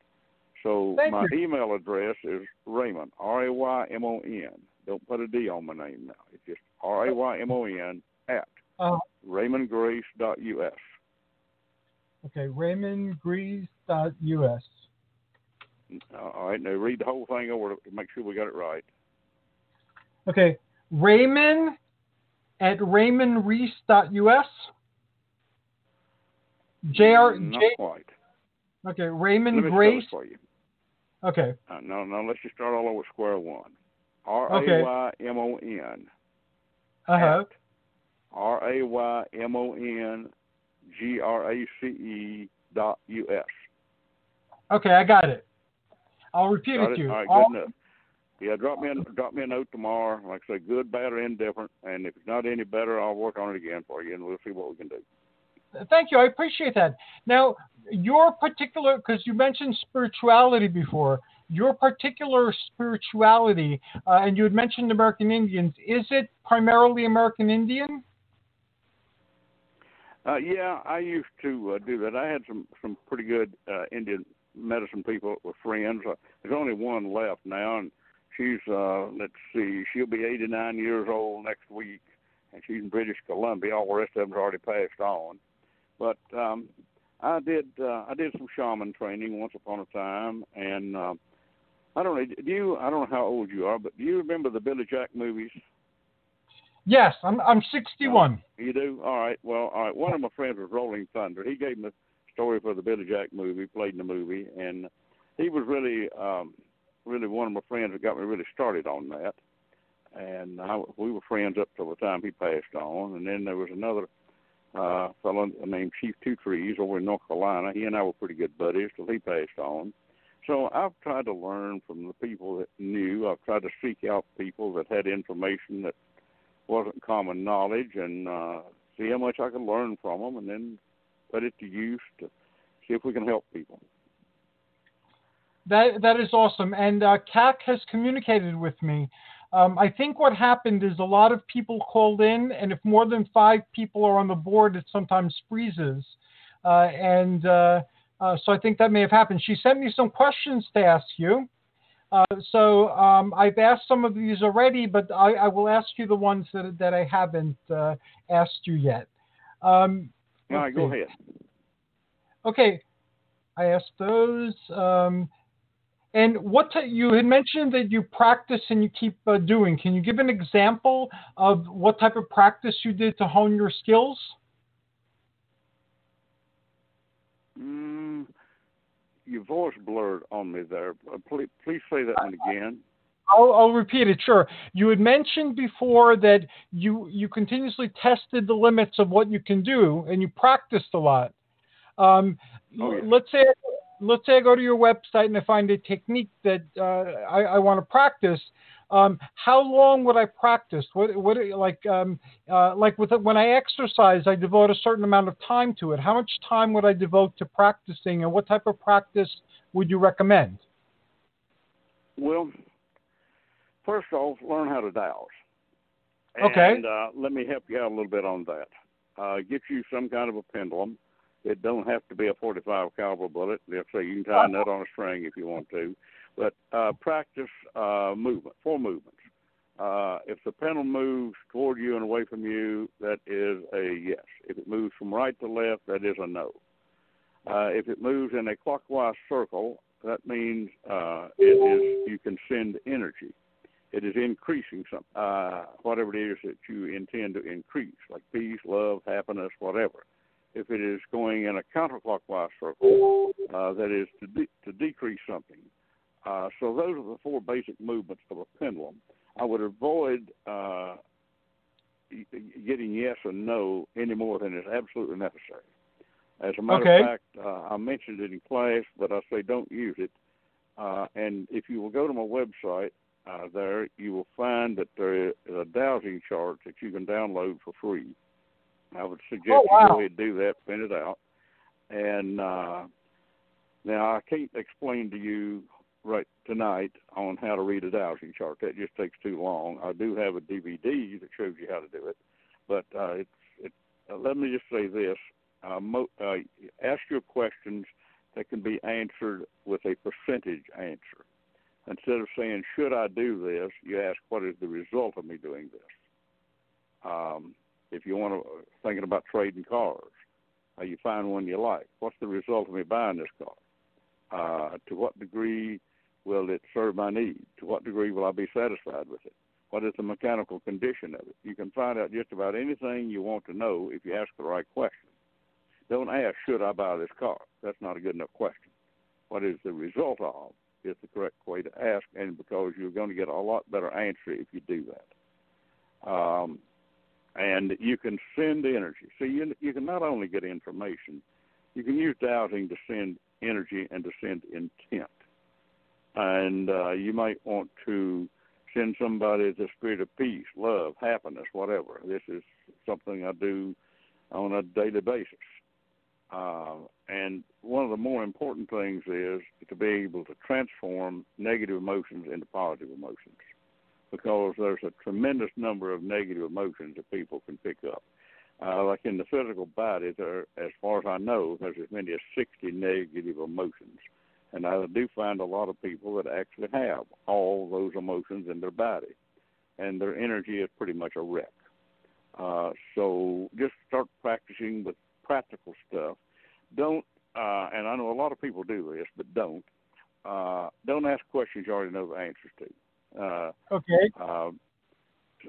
So Thank my you. email address is Raymon, R A Y M O N. Don't put a D on my name now. It's just R A Y M O N at Uh, RaymonGrace.us. okay. RaymondGrease.us. All right. Now read the whole thing over to make sure we got it right. Okay. Raymond at RaymondReese.us. J.R. Not J. quite. Okay. Raymond Grace. for you. Okay. Uh, no, no, let's just start all over square one. R A Y M O N. Okay. A Y M O N. Uh huh. R A Y M O N G R A C E dot U S. Okay. I got it. I'll repeat Got it it? to you. All right, All- good enough. Yeah, drop me a drop me a note tomorrow. Like I say, good, bad, or indifferent. And if it's not any better, I'll work on it again for you, and we'll see what we can do. Thank you. I appreciate that. Now, your particular, because you mentioned spirituality before, your particular spirituality, uh, and you had mentioned American Indians, is it primarily American Indian? Uh, yeah, I used to uh, do that. I had some some pretty good uh, Indian medicine people were friends. Uh, there's only one left now, and she's uh, let's see, she'll be 89 years old next week, and she's in British Columbia. All the rest of them's already passed on. But um, I did uh, I did some shaman training once upon a time, and uh, I don't know. Do you? I don't know how old you are, but do you remember the Billy Jack movies? Yes, I'm, I'm 61. You do? All right. Well, all right. One of my friends was Rolling Thunder. He gave me the story for the Billy Jack movie, played in the movie, and he was really, um, really one of my friends that got me really started on that. And I, we were friends up till the time he passed on. And then there was another uh, fellow named Chief Two Trees over in North Carolina. He and I were pretty good buddies till he passed on. So I've tried to learn from the people that knew. I've tried to seek out people that had information that wasn't common knowledge, and uh, see how much I could learn from them, and then put it to use to see if we can help people. That that is awesome, and uh, Kac has communicated with me. Um, I think what happened is a lot of people called in, and if more than five people are on the board, it sometimes freezes. Uh, and uh, uh, so I think that may have happened. She sent me some questions to ask you. Uh, so um, I've asked some of these already, but I, I, will ask you the ones that, that I haven't uh, asked you yet. Um, All right, go ahead. Okay, I asked those. Um, and what t- you had mentioned that you practice and you keep uh, doing. Can you give an example of what type of practice you did to hone your skills? Mm, your voice blurred on me there. Uh, please, please say that one again. I'll, I'll, repeat it. Sure. You had mentioned before that you you continuously tested the limits of what you can do, and you practiced a lot. Um, oh, yeah. Let's say let's say I go to your website and I find a technique that uh, I, I want to practice. Um, how long would I practice? What, what like um, uh, like with when I exercise, I devote a certain amount of time to it. How much time would I devote to practicing, and what type of practice would you recommend? Well, first off, learn how to. Okay. And uh, let me help you out a little bit on that. Uh, get you some kind of a pendulum it don't have to be a 45 caliber bullet. They'll say you can tie a nut on a string if you want to, but uh, practice uh, movement, four movements. Uh, if the pendulum moves toward you and away from you, that is a yes. If it moves from right to left, that is a no. Uh, if it moves in a clockwise circle, that means uh, it is you can send energy. It is increasing some uh, whatever it is that you intend to increase, like peace, love, happiness, whatever if it is going in a counterclockwise circle, uh, that is to, de- to decrease something. Uh, so those are the four basic movements of a pendulum. I would avoid uh, getting yes or no any more than is absolutely necessary. As a matter okay. of fact, uh, I mentioned it in class, but I say don't use it. Uh, and if you will go to my website, uh, there you will find that there is a dowsing chart that you can download for free I would suggest oh, wow. you go ahead and do that, print it out. And uh, now I can't explain to you right tonight on how to read a dowsing chart. That just takes too long. I do have a DVD that shows you how to do it, but uh, it's it. Uh, let me just say this: uh, mo- uh, ask your questions that can be answered with a percentage answer. Instead of saying "Should I do this?" you ask "What is the result of me doing this?" Um, if you want to thinking about trading cars, uh, you find one you like. What's the result of me buying this car? Uh, to what degree will it serve my need? To what degree will I be satisfied with it? What is the mechanical condition of it? You can find out just about anything you want to know if you ask the right question. Don't ask, should I buy this car? That's not a good enough question. What is the result of is the correct way to ask, and because you're going to get a lot better answer if you do that. Um, and you can send energy. So you you can not only get information, you can use dowsing to send energy and to send intent. And uh, you might want to send somebody the spirit of peace, love, happiness, whatever. This is something I do on a daily basis. Uh, and one of the more important things is to be able to transform negative emotions into positive emotions because there's a tremendous number of negative emotions that people can pick up. Uh, like in the physical body, there, as far as I know, there's as many as 60 negative emotions. And I do find a lot of people that actually have all those emotions in their body, and their energy is pretty much a wreck. Uh, so just start practicing with practical stuff. Don't, uh, and I know a lot of people do this, but don't. Uh, don't ask questions you already know the answers to. Uh, okay. Uh,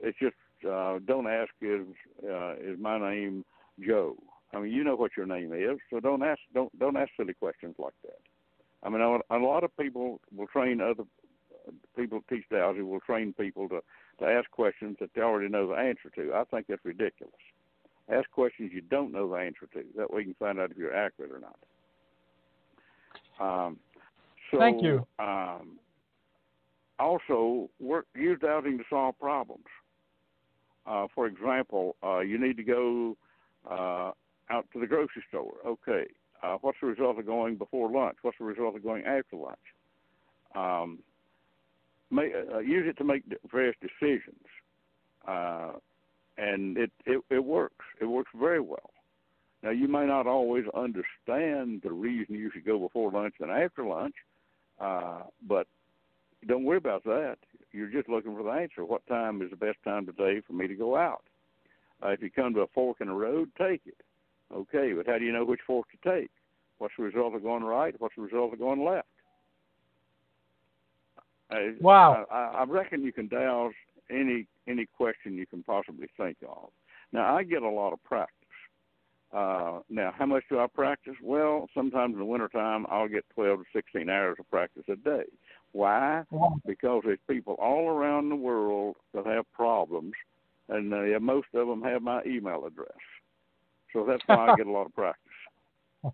it's just uh, don't ask is uh, is my name Joe. I mean, you know what your name is, so don't ask don't don't ask silly questions like that. I mean, a, a lot of people will train other people teach dowsing will train people to to ask questions that they already know the answer to. I think that's ridiculous. Ask questions you don't know the answer to. That way you can find out if you're accurate or not. Um, So, Thank you. Um, also, work use dowsing to solve problems. Uh, for example, uh, you need to go uh, out to the grocery store. Okay, uh, what's the result of going before lunch? What's the result of going after lunch? Um, may, uh, use it to make various decisions, uh, and it, it it works. It works very well. Now, you may not always understand the reason you should go before lunch and after lunch, uh, but don't worry about that. You're just looking for the answer. What time is the best time today for me to go out? Uh, if you come to a fork in the road, take it. Okay, but how do you know which fork to take? What's the result of going right? What's the result of going left? I, wow. I, I reckon you can dowse any any question you can possibly think of. Now, I get a lot of practice. Uh, now, how much do I practice? Well, sometimes in the wintertime, I'll get 12 to 16 hours of practice a day. Why? Because there's people all around the world that have problems, and uh, most of them have my email address. So that's why I get a lot of practice.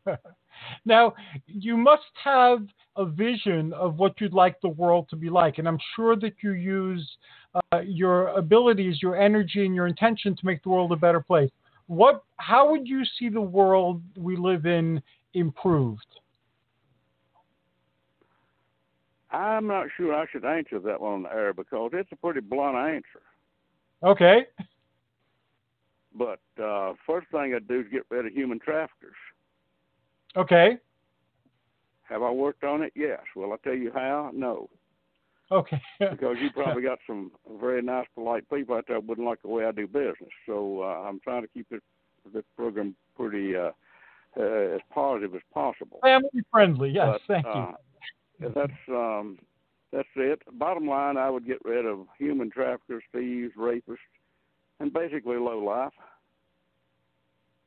now, you must have a vision of what you'd like the world to be like, and I'm sure that you use uh, your abilities, your energy, and your intention to make the world a better place. What? How would you see the world we live in improved? I'm not sure I should answer that one on the air because it's a pretty blunt answer. Okay. But uh, first thing I'd do is get rid of human traffickers. Okay. Have I worked on it? Yes. Will I tell you how? No. Okay. because you probably got some very nice, polite people out there that wouldn't like the way I do business. So uh, I'm trying to keep this this program pretty uh, uh, as positive as possible. Family friendly, yes. But, thank uh, you. That's um, that's it. Bottom line, I would get rid of human traffickers, thieves, rapists, and basically low life.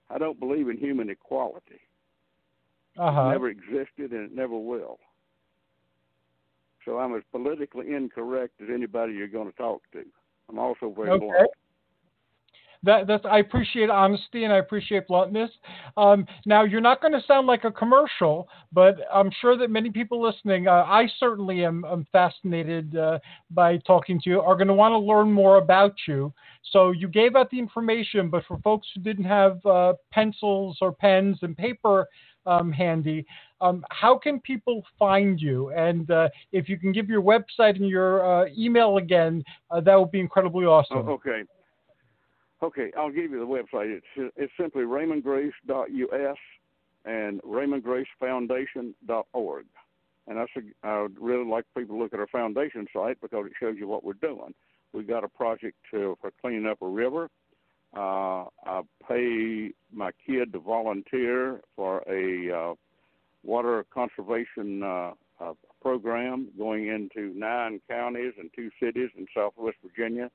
I don't believe in human equality. Uh-huh. It never existed and it never will. So I'm as politically incorrect as anybody you're going to talk to. I'm also very okay. blunt. That, that's I appreciate honesty and I appreciate bluntness. Um, now you're not going to sound like a commercial, but I'm sure that many people listening, uh, I certainly am, am fascinated uh, by talking to you, are going to want to learn more about you. So you gave out the information, but for folks who didn't have uh, pencils or pens and paper um, handy, um, how can people find you? And uh, if you can give your website and your uh, email again, uh, that would be incredibly awesome. Oh, okay. Okay, I'll give you the website. It's it's simply raymongrace.us and raymongracefoundation.org. And I, I would really like people to look at our foundation site because it shows you what we're doing. We've got a project to, for cleaning up a river. Uh, I pay my kid to volunteer for a uh, water conservation uh, uh, program going into nine counties and two cities in Southwest Virginia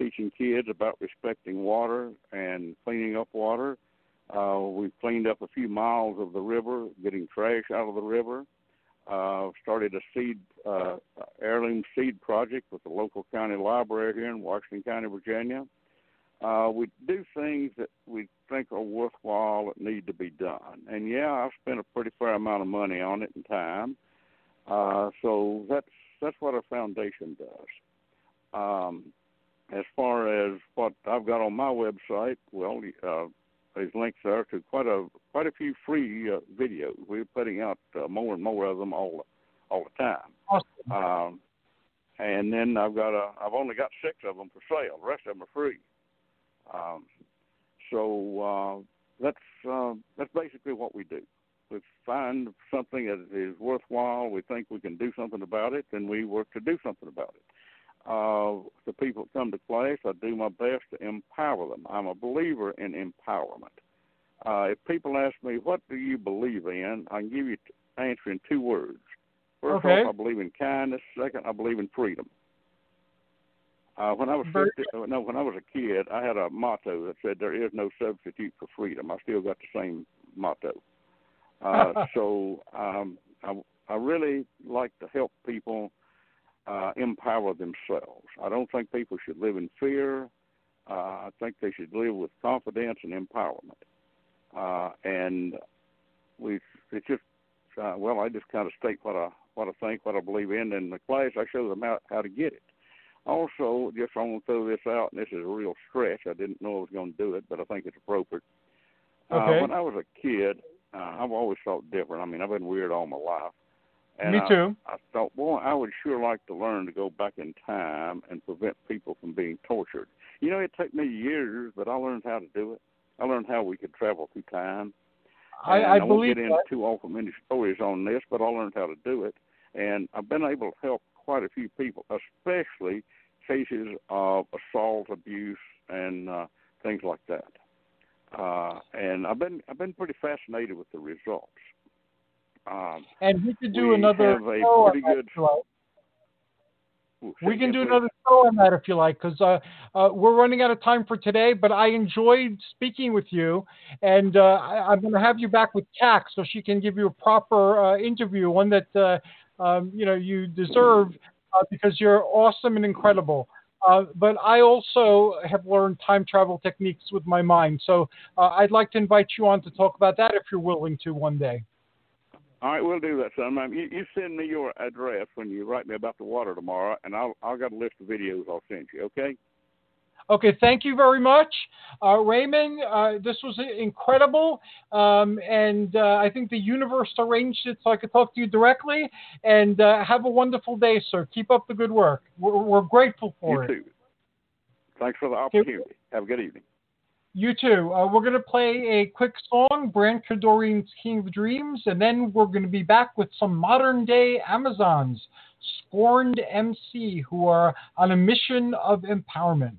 teaching kids about respecting water and cleaning up water. Uh, we've cleaned up a few miles of the river, getting trash out of the river. Uh, started a seed uh, heirloom seed project with the local county library here in Washington County, Virginia. Uh, we do things that we think are worthwhile that need to be done. And yeah, I've spent a pretty fair amount of money on it and time. Uh, so that's that's what a foundation does. Um, as far as what I've got on my website, well, uh, there's links there to quite a quite a few free uh, videos. We're putting out uh, more and more of them all all the time. Awesome. Um, and then I've got a I've only got six of them for sale. The rest of them are free. Um, so uh, that's uh, that's basically what we do. We find something that is worthwhile. We think we can do something about it, and we work to do something about it uh, the people that come to class, I do my best to empower them. I'm a believer in empowerment. Uh, if people ask me, what do you believe in, I can give you t- answer in two words. First okay. off, I believe in kindness. Second, I believe in freedom. Uh, when I was 50, uh, no, when I was a kid, I had a motto that said, "There is no substitute for freedom." I still got the same motto. Uh, so um, I, I really like to help people uh, empower themselves. I don't think people should live in fear. Uh, I think they should live with confidence and empowerment. Uh, and we, it's just, uh, well, I just kind of state what I what I think, what I believe in. In the class, I show them how how to get it. Also, just I want to throw this out, and this is a real stretch. I didn't know I was going to do it, but I think it's appropriate. Okay. Uh, when I was a kid, uh, I've always felt different. I mean, I've been weird all my life. And Me I- too. I thought, boy, I would sure like to learn to go back in time and prevent people from being tortured. You know, it took me years, but I learned how to do it. I learned how we could travel through time. I, And I won't believe get into that. too awful many stories on this, but I learned how to do it, and I've been able to help quite a few people, especially cases of assault, abuse, and uh, things like that. Uh, and I've been I've been pretty fascinated with the results. Um, And we could do we another have a show pretty good- if you like. ooh, We can do another show on that if you like, because uh, uh, we're running out of time for today. But I enjoyed speaking with you, and uh, I, I'm going to have you back with Kac so she can give you a proper uh, interview, one that uh, um, you know you deserve uh, because you're awesome and incredible. Uh, but I also have learned time travel techniques with my mind, so uh, I'd like to invite you on to talk about that if you're willing to one day. All right, we'll do that sometime. You, you send me your address when you write me about the water tomorrow, and I'll I'll got a list of videos I'll send you. Okay. Okay, thank you very much, uh, Raymon. Uh, this was incredible, um, and uh, I think the universe arranged it so I could talk to you directly. And uh, have a wonderful day, sir. Keep up the good work. We're, we're grateful for you it. too. Thanks for the opportunity. Have a good evening. You too. Uh, we're going to play a quick song, Brand Cadorian's King of Dreams, and then we're going to be back with some modern day Amazons, scorned MC, who are on a mission of empowerment.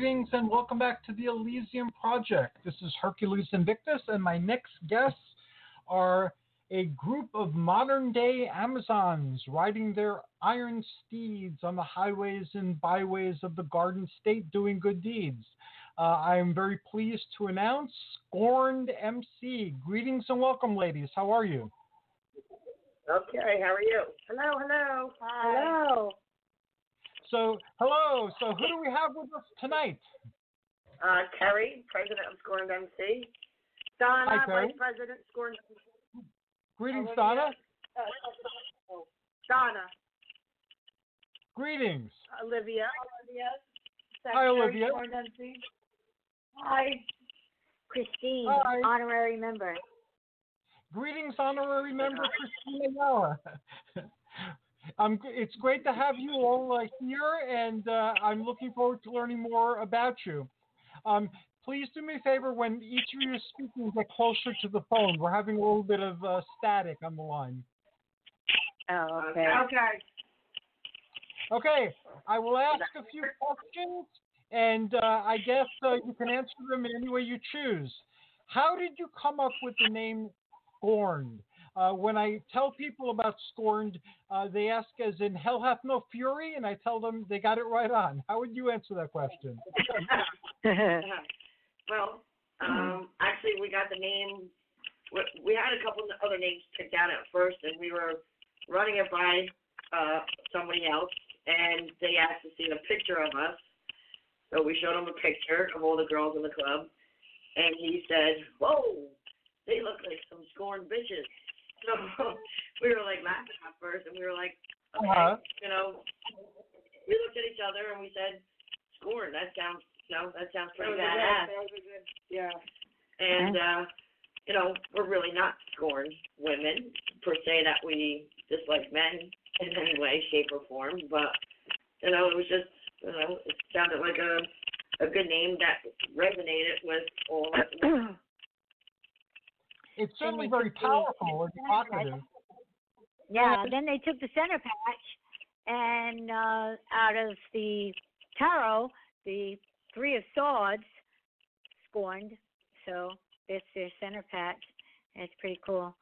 Greetings and welcome back to the Elysium Project. This is Hercules Invictus, and my next guests are a group of modern day Amazons riding their iron steeds on the highways and byways of the Garden State doing good deeds. Uh, I am very pleased to announce Scorned MC. Greetings and welcome, ladies. How are you? Okay, how are you? Hello, hello. Hi. Hello. So, hello. So, who do we have with us tonight? Uh, Kerry, President of Scorned MC. Donna, Hi, Kerry. Vice President, Scorned MC. Greetings, Olivia. Donna. Uh, Donna, Greetings. Olivia. Olivia. Hi, Olivia. Scorned MC. Hi. Christine, Hi. honorary member. Greetings, honorary member Christine Yara. um, it's great to have you all uh, here, and uh, I'm looking forward to learning more about you. Um, please do me a favor when each of you is speaking, get closer to the phone. We're having a little bit of uh, static on the line. Oh, okay. Okay. Okay, I will ask a few questions, and uh, I guess uh, you can answer them in any way you choose. How did you come up with the name Scorned? Uh, when I tell people about Scorned, uh, they ask as in Hell Hath No Fury, and I tell them they got it right on. How would you answer that question? well, um, actually, we got the name. We, had a couple of other names picked out at first, and we were running it by uh, somebody else, and they asked to see a picture of us. So we showed him a picture of all the girls in the club, and he said, "Whoa, they look like some scorned bitches." So we were like laughing at first, and we were like, "Okay, Uh-huh. you know." We looked at each other and we said, "Scorned. That sounds, you know, that sounds pretty badass." Yeah. And uh, you know, we're really not scorned women per se that we dislike men in any way, shape, or form. But you know, it was just you know, it sounded like a a good name that resonated with all of us. It's certainly very powerful and evocative. yeah, then they took the center patch, and uh, out of the tarot, the Three of Swords, scorned. So it's their center patch. It's pretty cool.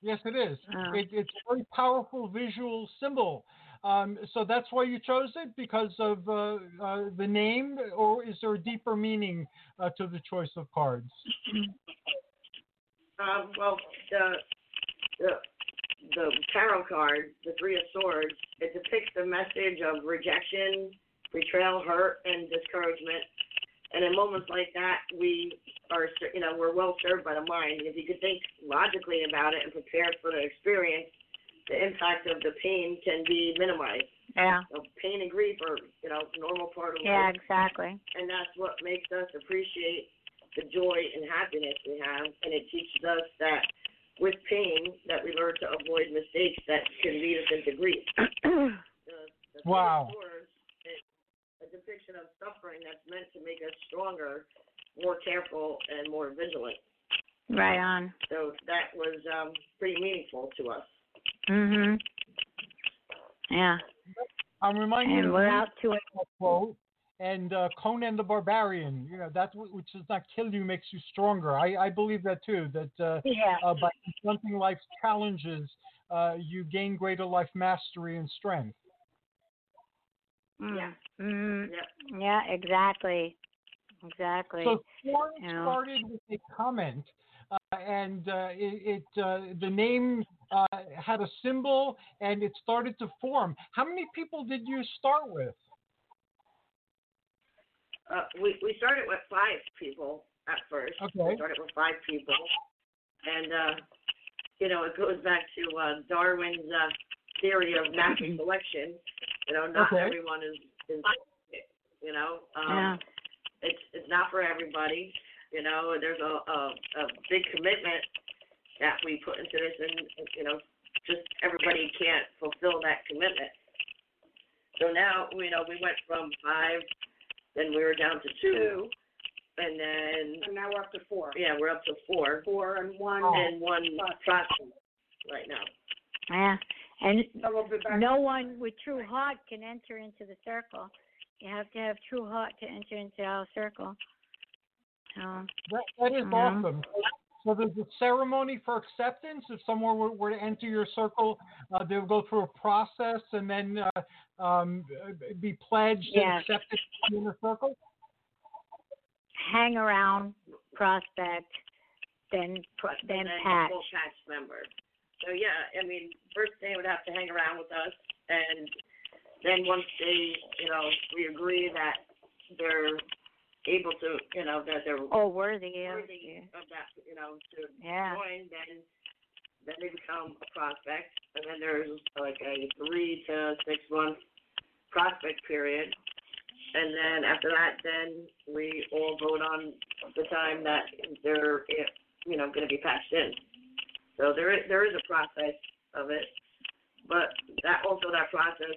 Yes, it is. Oh. It, it's a very powerful visual symbol. Um, so that's why you chose it because of uh, uh, the name, or is there a deeper meaning uh, to the choice of cards? Um, well, the the the tarot card, the Three of Swords, it depicts the message of rejection, betrayal, hurt, and discouragement. And in moments like that, we are, you know, we're well served by the mind. If you could think logically about it and prepared for the experience, the impact of the pain can be minimized. Yeah. So pain and grief are, you know, normal part of Yeah, life, Yeah, exactly. and that's what makes us appreciate the joy and happiness we have, and it teaches us that with pain that we learn to avoid mistakes that can lead us into grief. The, the Wow. Swords is a depiction of suffering that's meant to make us stronger, more careful, and more vigilant. right on. So that was um, pretty meaningful to us. Mhm. Yeah. I'm reminded And of we're out to it. quote and uh, Conan the Barbarian. You know that wh- which does not kill you makes you stronger. I, I believe that too. That uh, Yeah. uh, by confronting life's challenges, uh, you gain greater life mastery and strength. Mm. Yeah. Mhm. Yeah. Yeah, exactly. Exactly. So Scorn you know. started with a comment, uh, and uh, it, it uh, the name uh, had a symbol, and it started to form. How many people did you start with? Uh, we we started with five people at first. Okay. We started with five people, and uh, you know it goes back to uh, Darwin's uh, theory of natural selection. You know, not Okay. everyone is is you know. Um, yeah. it's it's not for everybody. You know, there's a, a a big commitment that we put into this, and you know, just everybody can't fulfill that commitment. So now, you know, we went from five, then we were down to two, and then And now we're up to four. yeah, we're up to four, Four and one. and one process right now. Yeah. And So we'll be back. no one with true heart can enter into the circle. You have to have true heart to enter into our circle. So That, that is Mhm. awesome. So there's a ceremony for acceptance. If someone were, were to enter your circle, uh, they'll go through a process and then uh, um, be pledged Yes. and accepted in the circle. hang around, prospect, then pro- then then patch. a full patch member. So yeah, I mean, first they would have to hang around with us, and then once they, you know, we agree that they're able to, you know, that they're Oh, worthy. Yeah. of that, you know, to Yeah. join, then then they become a prospect, and then there's like a three to six month prospect period, and then after that, then we all vote on the time that they're, you know, going to be patched in. So there is there is a process of it, but that also that process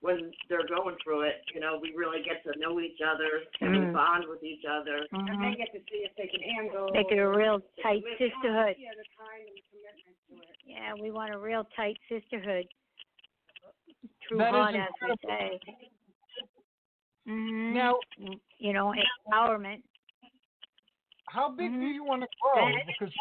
when they're going through it, you know, we really get to know each other and we Mm. bond with each other. And they Mhm. get to see if they can handle. Make it a real tight sisterhood. Yeah, the time and the commitment to it. Yeah, we want a real tight sisterhood. True That is heart, as we incredible. say. hmm Now, you know, empowerment. how big do Mhm. you want to grow? Because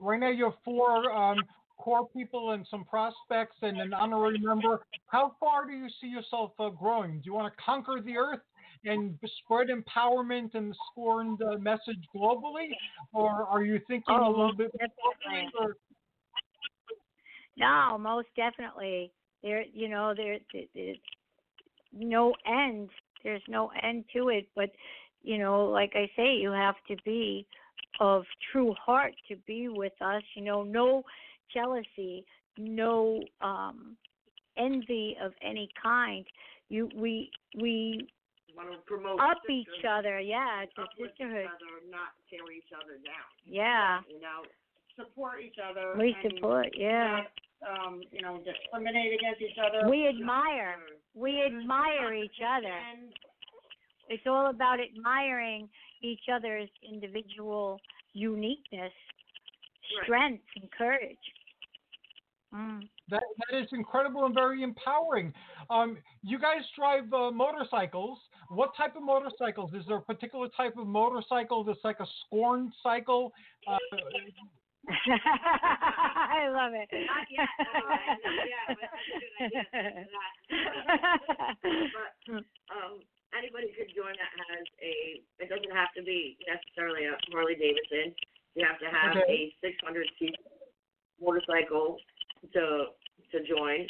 right now you have four um, core people and some prospects and an honorary member. How far do you see yourself uh, growing? Do you want to conquer the earth and spread empowerment and the scorned uh, message globally, or are you thinking a Oh, little bit? definitely. Or, No, most definitely. There, you know, there, there- there's no end. There's no end to it. But, you know, like I say, you have to be of true heart to be with us. You know, no jealousy, no um envy of any kind. You, we, we Want to promote up each other. Yeah, it's a uplift each sisterhood. other, not tear each other down. Yeah, You know, Support each other. we support. Yeah, Not, um, you know, discriminate against each other. we admire. We admire each other. And It's all about admiring each other's individual uniqueness, strength, and courage. Mm. That that is incredible and very empowering. Um, you guys drive uh, motorcycles. What type of motorcycles? Is there a particular type of motorcycle that's like a scorn cycle? Uh, I love it. Not yet, yeah, but that's a good idea. but um, anybody could join that has a. It doesn't have to be necessarily a Harley Davidson. You have to have Okay. a 600 seat motorcycle to to join.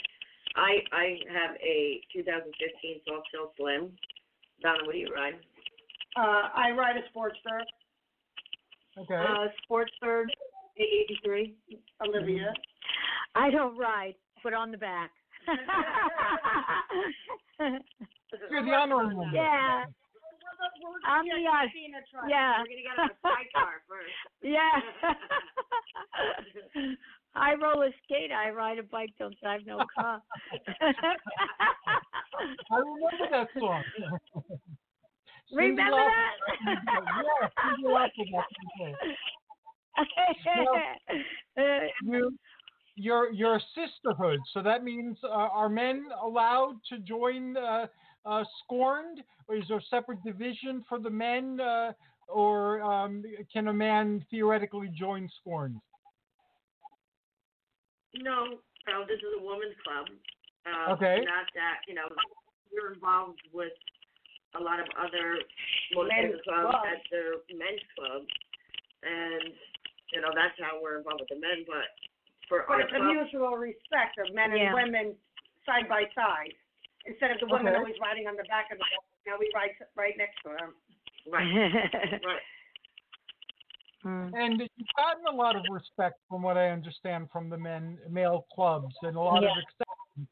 I I have a 2015 Softail Slim. Donna, what do you ride? uh, I ride a Sportster. okay. Uh, Sportster. Eighty-three. Olivia. I don't ride, but on the back. You're the honorary member. yeah, I'm the uh, Christina tried. yeah. We're gonna get on a sidecar first. Yeah. I roller skate. I ride a bike. Don't drive no car. I remember that song. Remember that? yeah, Cyndi Lauper back in the day. You, you're, you're a sisterhood, so that means uh, are men allowed to join uh, uh, Scorned? Or is there a separate division for the men, uh, or um, can a man theoretically join Scorned? No, no, this is a women's club. Uh, Okay. Not that, you know, we're involved with a lot of other Men's motorcycle clubs clubs. at their men's club. And, you know, that's how we're involved with the men, but for But our it's a mutual respect of men and women side by side. Instead of the women Okay. always riding on the back of the bus, now we ride right next to them. right, right. Hmm. And you've gotten a lot of respect, from what I understand, from the men male clubs, and a lot Yeah. of acceptance.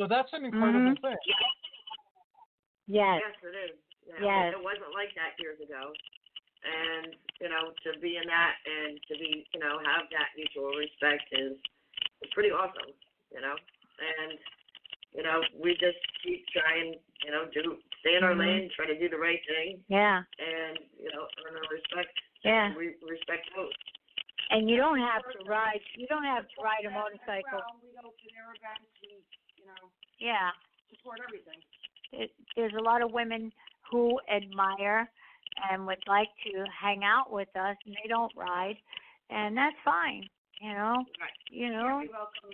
So that's an incredible Mhm. thing. yes. Yes, it is. Yeah, Yes. It wasn't like that years ago. And, you know, to be in that and to be, you know, have that mutual respect is, is pretty awesome, you know? And, you know, we just keep trying, you know, do, stay in our Mhm. lane, try to do the right thing, Yeah. and, you know, earn our respect. Yeah. We respect both. And you don't have to ride. You don't have to ride a motorcycle. Well, we go to their events, we, you know, Yeah. support everything. it, there's a lot of women who admire and would like to hang out with us, and they don't ride, and that's fine. You know, Right. you Yeah, know, we welcome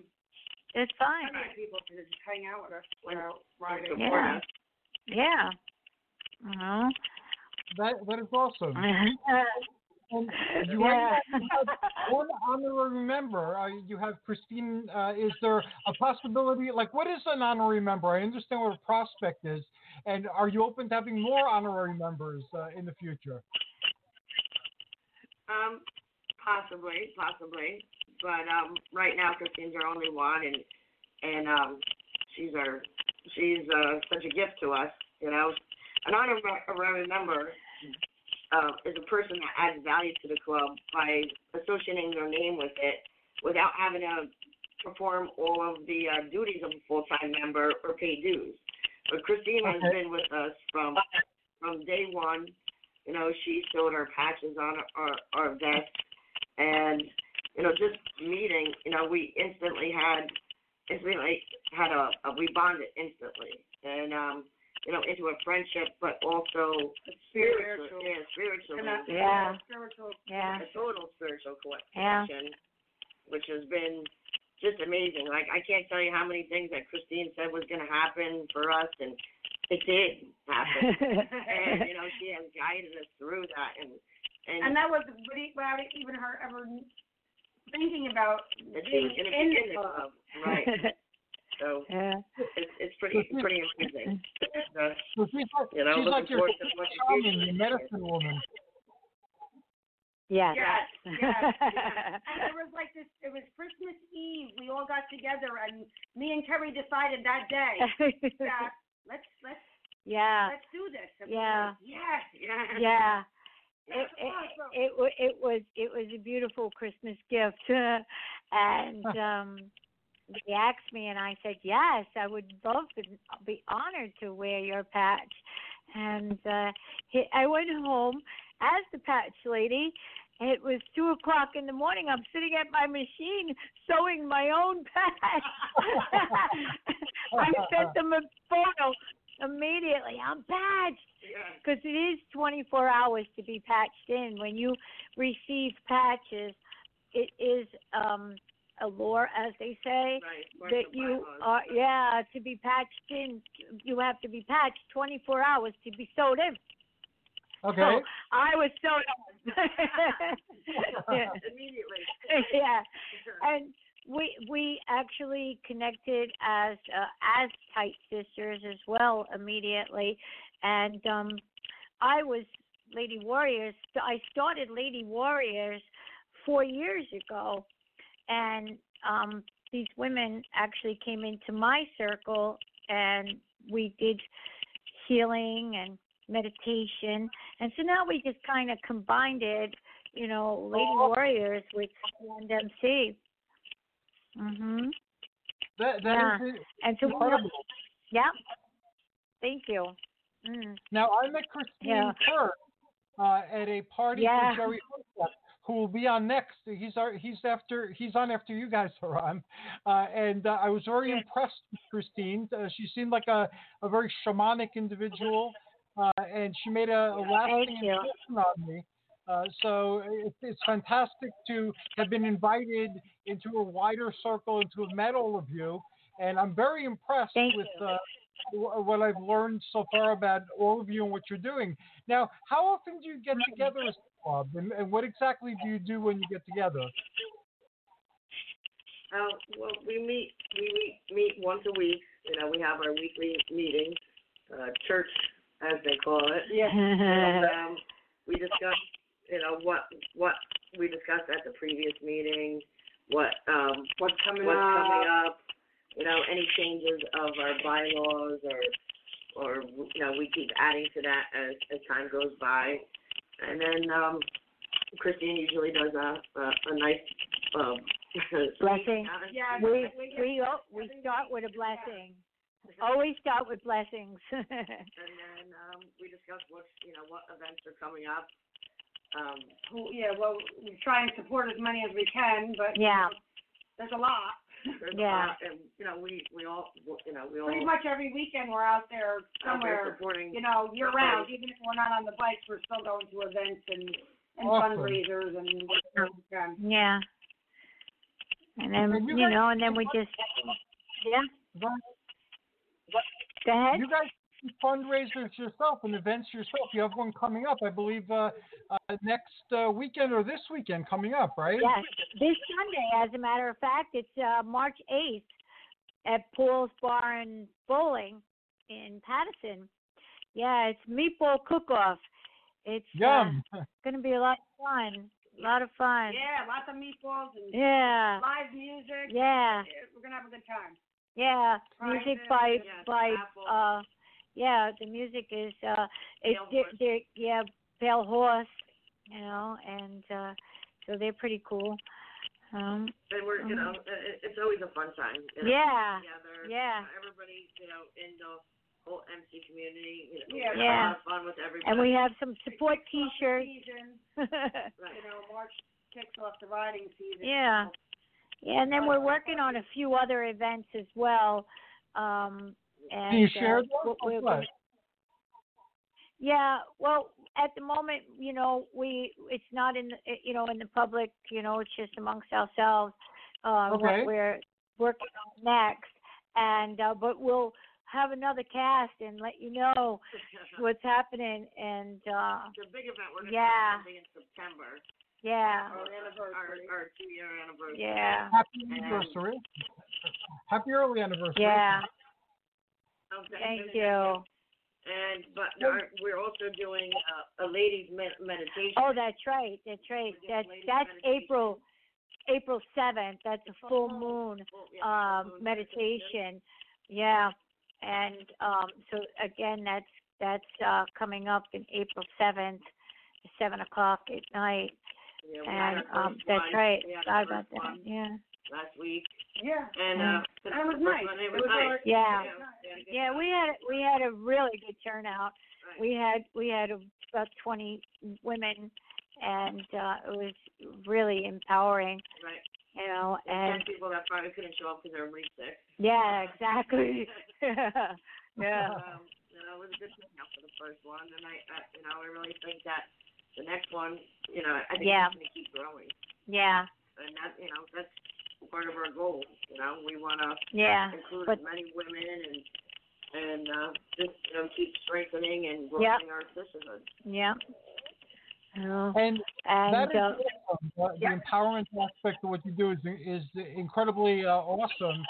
it's fine. people to just hang out with us without riding. Yeah. us. Yeah. You know. That that is awesome. And you yeah. have one honorary member. Uh, you have Christine. Uh, is there a possibility? Like, what is an honorary member? I understand what a prospect is, and are you open to having more honorary members uh, in the future? Um, possibly, possibly, but um, right now Christine's our only one, and and um, she's our she's uh, such a gift to us. You know, an honorary member uh, is a person that adds value to the club by associating their name with it without having to perform all of the uh, duties of a full-time member or pay dues. But Christine has been with us from from day one. You know, she sewed our patches on our our vests, and you know, just meeting. You know, we instantly had instantly had a, a we bonded instantly, and um, you know, into a friendship, but also spiritual, Spiritual. yeah, spiritual, Yeah. Spiritual. yeah. a total spiritual Yeah. connection, which has been just amazing. Like I can't tell you how many things that Christine said was going to happen for us, and it did happen. and you know, she has guided us through that, and and, And that was really without even her ever thinking about that being was in be in the club. club, right? So yeah. it's it's pretty pretty amazing. The, So she's like, you know, she's like looking your forward to what the shaman, future your medicine woman. Yes. Yes, yes, yes. And it was like this, it was Christmas Eve, we all got together and me and Terry decided that day that let's, let's, yeah. let's do this. And Yeah. were like, Yes, Yeah. Yeah. It, it, awesome. it wa- it was it was a beautiful Christmas gift, and um, they asked me, and I said yes, I would to be honored to wear your patch. And uh, he, I went home as the patch lady. It was two o'clock in the morning. I'm sitting at my machine sewing my own patch. I sent them a photo immediately. I'm patched because it is 24 hours to be patched in. When you receive patches, it is um, a lore, as they say, Right. that you bylaws. are, yeah, to be patched in, you have to be patched 24 hours to be sewed in. Okay. So I was sewed in. yeah. Immediately. yeah. And we we actually connected as uh, as tight sisters as well immediately, and um, I was Lady Warriors. I started Lady Warriors four years ago, and um, these women actually came into my circle, and we did healing and meditation, and so now we just kind of combined it, you know, Lady Warriors with Stand MC. Mhm. That, that Yeah. is. And so we incredible. yeah. Thank you. Mm. Now I met Christine Yeah. Kerr uh, at a party Yeah. for Jerry Hocek, who will be on next. He's our, he's after he's on after you guys are on, uh, and uh, I was very impressed with Christine. Uh, she seemed like a, a very shamanic individual, uh, and she made a, a lasting impression on me. Uh, so it, it's fantastic to have been invited into a wider circle and to have met all of you. And I'm very impressed Thank with uh, what I've learned so far about all of you and what you're doing. Now, how often do you get together as club, and, and what exactly do you do when you get together? Uh, well, we meet, we meet, meet once a week. You know, we have our weekly meeting, uh, church, as they call it. And, um, we discuss, you know, what, what we discussed at the previous meeting, what, um, What's coming what's up? coming up, you know, any changes of our bylaws or, or, you know, we keep adding to that as, as time goes by. And then, um, Christine usually does a, a, a nice, um, Blessing. Yeah, We we- we oh, we start with a blessing. Always start with blessings. And then, um, we discuss what, you know, what events are coming up. Um, who- Yeah, well, we try and support as many as we can, but. Yeah. There's a lot. There's a Yeah. lot, and, you know, we, we all, you know, we all. Pretty much every weekend we're out there out there somewhere, supporting. you know, year round, even if we're not on the bikes, we're still going to events and, and Awesome. fundraisers and whatever yeah. And then you you guys- know, and then we just yeah. Go ahead. You guys do fundraisers yourself and events yourself. You have one coming up, I believe, uh, uh, next uh, weekend or this weekend coming up, right? Yes, this Sunday, as a matter of fact, it's uh, March 8th at Paul's Bar and Bowling in Paterson. Yeah, it's meatball cook-off. It's uh, Yum. going to be a lot of fun. A lot of fun. Yeah, lots of meatballs and Yeah. live music. Yeah. We're gonna have a good time. Yeah, Prizes, music by yes, by raffle. uh yeah, the music is uh it's Pale they're, yeah, Pale Horse, you know, and uh so they're pretty cool. Um And we're, you know, it, it's always a fun time. You know, Yeah. Together. Yeah. Everybody, you know, in the whole MC community, you know, Yeah. we have Yeah. a lot of fun with everybody. and we have some support t-shirts. Season, Right. you know, March kicks off the riding season. yeah. Yeah, and then we're working on a few other events as well. Um and Can you uh, share those? we're- or we're what? Yeah, well, at the moment, you know, we it's not in the, you know in the public, you know, it's just amongst ourselves. Uh, Okay. What we're working on next, and uh, but we'll have another cast and let you know what's happening. And uh, the big event, we're gonna Yeah. have something in September. yeah, Our anniversary. Our, our two year anniversary. yeah, Happy anniversary. Happy early anniversary. yeah. Oh, Thank you. And but our, we're also doing uh, a ladies med- meditation. Oh, that's right. That's right. Get That's that's meditation. April April seventh. That's a full moon. Um, meditation. Yeah, and um, so again, that's that's uh, coming up in April seventh, seven o'clock at night, Yeah, and um, that's right. Sorry about that. Yeah, last week, Yeah. and uh, And it was nice. one, It It was was nice. our- Yeah. we had a yeah. We had we had a really good turnout. Right. We had we had about twenty women, and uh, it was really empowering. right. You know, And and people that probably couldn't show up because everybody's sick. yeah, exactly. yeah. Um, you know, it was a good turnout for the first one, and I, I, you know, I really think that the next one, you know, I think Yeah. it's going to keep growing, Yeah. and that, you know, that's part of our goal. You know, we want to Yeah. include But- as many women and and uh, just you know keep strengthening and Yeah. growing our sisterhood. Yeah. Oh, And and that is uh, awesome. The, yeah. the empowerment aspect of what you do is is incredibly uh, awesome.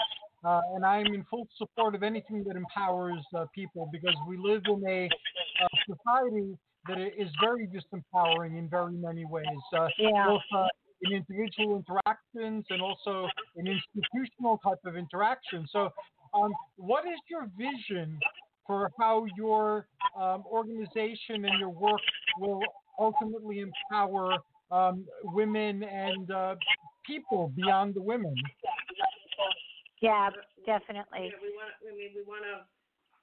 Uh, and I'm in full support of anything that empowers uh, people because we live in a uh, society that i- is very disempowering in very many ways. Uh, yeah. both uh, in individual interactions and also in institutional type of interaction. So, um, what is your vision for how your um, organization and your work will ultimately empower um, women and uh, people beyond the women? Yeah, definitely. Yeah, we want. I mean, we want to,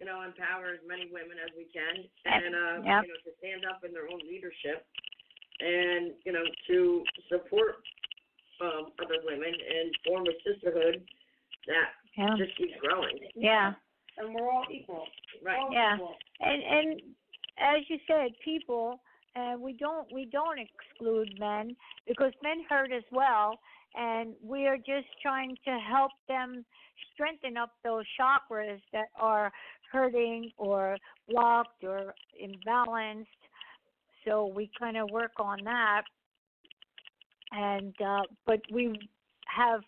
you know, empower as many women as we can, and uh, Yep. you know, to stand up in their own leadership, and you know, to support um, other women and form a sisterhood that Yeah. just keeps growing. Yeah. And we're all equal. Right. All Yeah. equal. And and as you said, people, and we don't we don't exclude men because men hurt as well, and we are just trying to help them strengthen up those chakras that are hurting or blocked or imbalanced. So we kind of work on that, and uh, but we have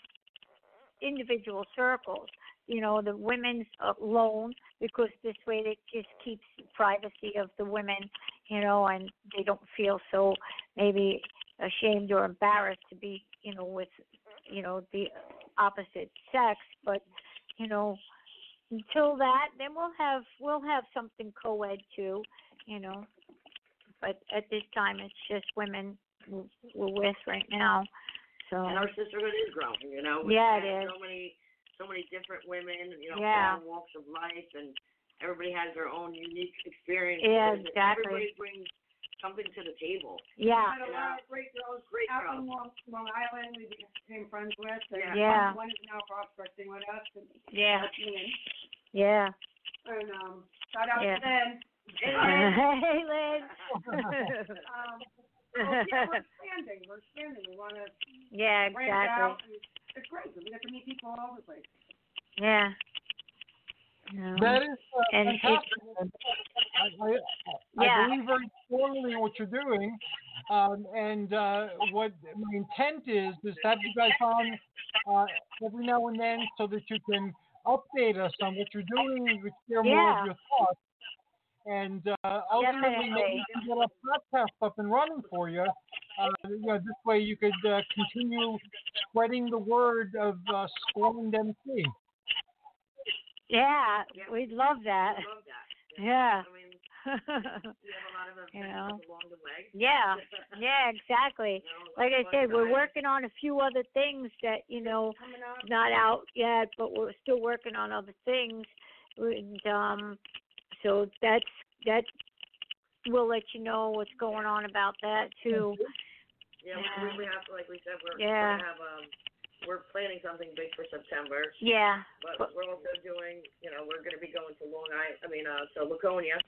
individual circles. You know, the women's alone because this way it just keeps privacy of the women, you know, and they don't feel so maybe ashamed or embarrassed to be, you know, with, you know, the opposite sex. But, you know, until that, then we'll have we'll have something co-ed too, you know. But at this time, it's just women w- we're with right now. So And our sisterhood is growing. You know. We Yeah, it have is. So many, so many different women. You know, Yeah. from all walks of life, and everybody has their own unique experience. Yeah, and exactly. Everybody brings something to the table. yeah, We had a lot of great girls Great out girls. in Long, Long Island. We became friends with. And Yeah. Yeah. One is now prospecting with us. And yeah, that's yeah. And um, shout out Yeah. to them. Hey, Lynn. Um, oh, yeah, we're expanding. We're expanding. We want to yeah, branch exactly. out. It's great. We get to meet people all over the place. Yeah. No. That is uh, And fantastic. And I, I, I believe very strongly in what you're doing. Um, and uh, what my intent is is to have you guys on uh, every now and then so that you can update us on what you're doing, you could share more of your thoughts. And uh, ultimately, maybe we can get a podcast up and running for you. Uh, you know, this way you could uh, continue spreading the word of uh, Scorned MC. Yeah, Yeah. we'd love that. Love that. Yeah. I mean, we have a lot of events You know. along the way. yeah, yeah, exactly. You know, Like I said, we're working on a few other things that you know not out yet, but we're still working on other things. And um, so that's that. We'll let you know what's going on about that too. Yeah, Yeah. we, we have, like we said, we're Yeah. gonna have um, we're planning something big for September, Yeah, but But- we're also doing, you know, we're gonna be going to Long Island. I mean, uh, to Laconia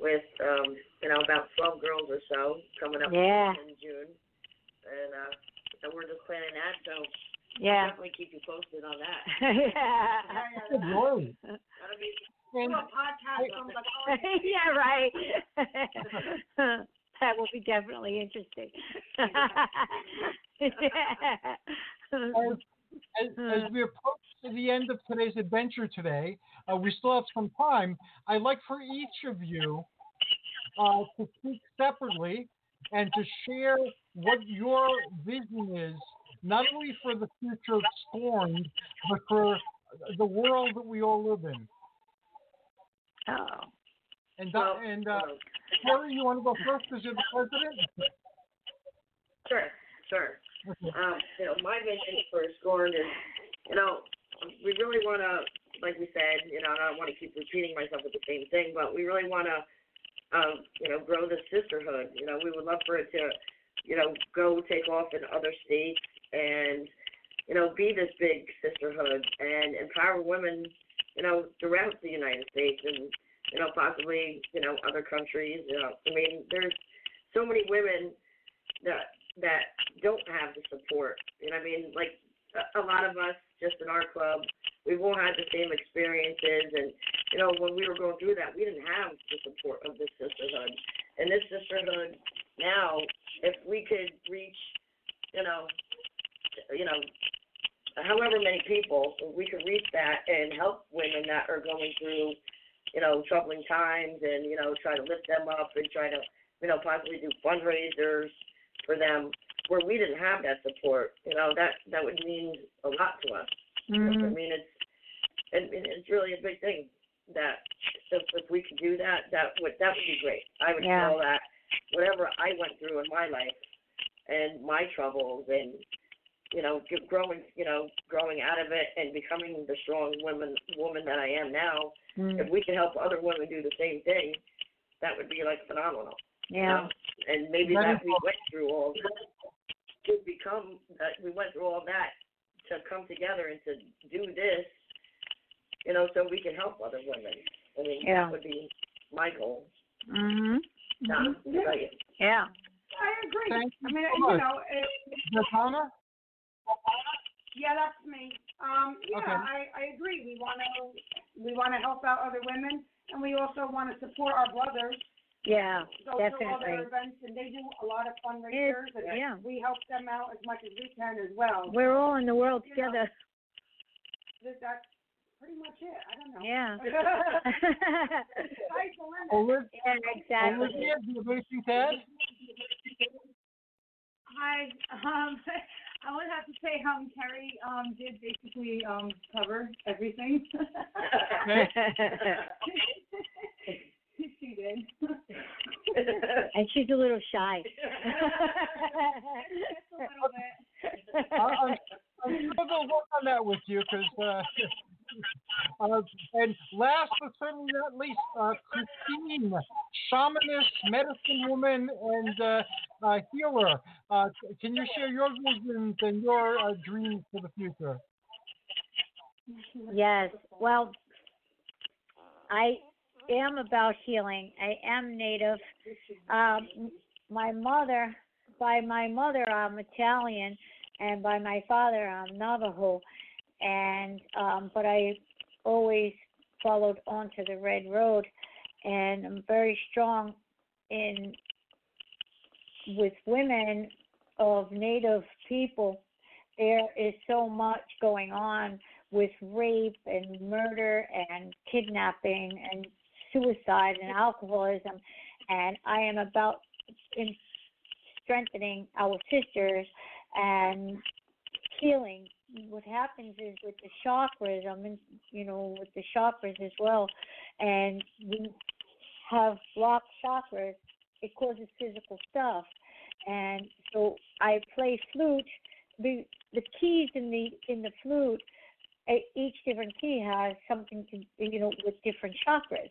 with um, you know, about twelve girls or so coming up Yeah. in June, and uh, so we're just planning that. So yeah, definitely keep you posted on that. yeah. Good lord. That'll be And Do a podcast from the college. yeah, right. that will be definitely interesting. as, as, as we approach the end of today's adventure today, uh, we still have some time. I'd like for each of you uh, to speak separately and to share what your vision is, not only for the future of Scorned, but for the world that we all live in. Oh. And, well, and uh, Terry, you want to go first because you're the president? Sure, sure. Um, you know, my vision for Scorn is, you know, we really want to, like we said, you know, I don't want to keep repeating myself with the same thing, but we really want to, um, you know, grow the sisterhood. You know, we would love for it to, you know, go take off in other states and, you know, be this big sisterhood and empower women, you know, throughout the United States and, you know, possibly, you know, other countries. You know, I mean, there's so many women that that don't have the support. Know, I mean, like a, a lot of us just in our club, we've all had the same experiences, and you know, when we were going through that, we didn't have the support of this sisterhood. And this sisterhood now, if we could reach, you know, you know, however many people, we could reach that and help women that are going through, you know, troubling times, and you know, try to lift them up and try to, you know, possibly do fundraisers for them. where we didn't have that support, you know, that that would mean a lot to us. I Mhm. mean, it's and, and it's really a big thing that if, if we could do that, that would that would be great. I would Yeah. feel that whatever I went through in my life and my troubles and you know growing you know growing out of it and becoming the strong woman woman that I am now, Mm. if we could help other women do the same thing, that would be like phenomenal. you Yeah. know? And maybe That that is we went through all that to become that we went through all that to come together and to do this, you know, so we can help other women. I mean, Yeah. that would be my goal. Mhm. Not to tell you. Yeah. I agree. Thank I you mean, so you know, it, Zatanna? Yeah, that's me. Um, yeah, Okay. I, I agree. We want to we want to help out other women, and we also want to support our brothers. Yeah. Go to Definitely. other events, and they do a lot of fundraisers, and yeah. we help them out as much as we can as well. We're all in the world You together. That- That's pretty much it. I don't know. Yeah. Sky's the limit. Olivia, yeah, exactly. Olivia, do you have anything to? Hi, um, I would have to say, um, Carrie, um, did basically, um, cover everything. she did. and she's a little shy. Just a little bit. I- I'm, I'm sure they'll work on that with you because, uh, uh, and last but certainly not least, uh, Christine, shamanist, medicine woman, and uh, healer. Uh, can you share your visions and your uh, dreams for the future? Yes. Well, I am about healing. I am native. Um, my mother, by my mother, I'm Italian, and by my father, I'm Navajo. And um, but I always followed onto the red road, and I'm very strong in with women of native people. There is so much going on with rape and murder and kidnapping and suicide and alcoholism and I am about in strengthening our sisters and healing. What happens is with the chakras, I'm in, you know, with the chakras as well, and we have blocked chakras, it causes physical stuff. And so I play flute. The the keys in the in the flute each different key has something to you know with different chakras.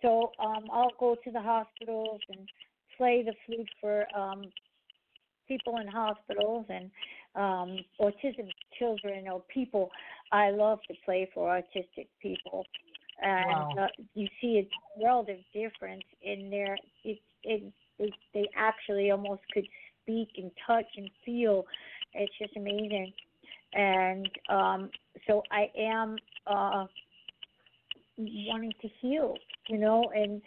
So um, I'll go to the hospitals and play the flute for um, people in hospitals and um, autism children or people. I love to play for autistic people, and Wow. uh, you see a world of difference in their. It, it, it, they actually almost could speak and touch and feel. It's just amazing and um so i am uh wanting to heal you know and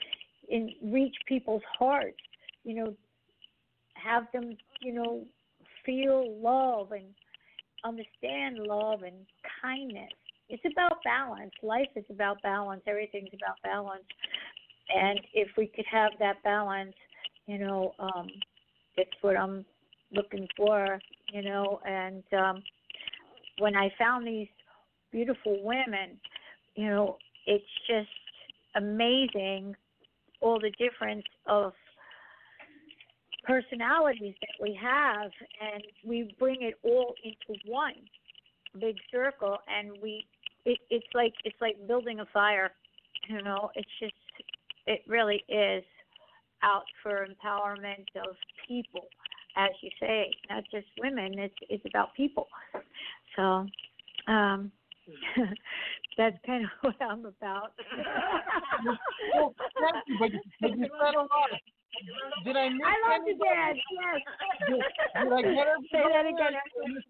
and reach people's hearts you know have them you know feel love and understand love and kindness. It's about balance. Life is about balance. Everything's about balance. And if we could have that balance you know um it's what i'm looking for you know and um when I found these beautiful women, you know, it's just amazing all the difference of personalities that we have and we bring it all into one big circle and we it, it's like it's like building a fire you know it's just it really is out for empowerment of people as you say not just women it's it's about people so, um, that's kind of what I'm about. Well, thank you, but, but you said a lot. Did I miss I love anybody? dance. Yes. Did, did I get everybody? Say that again.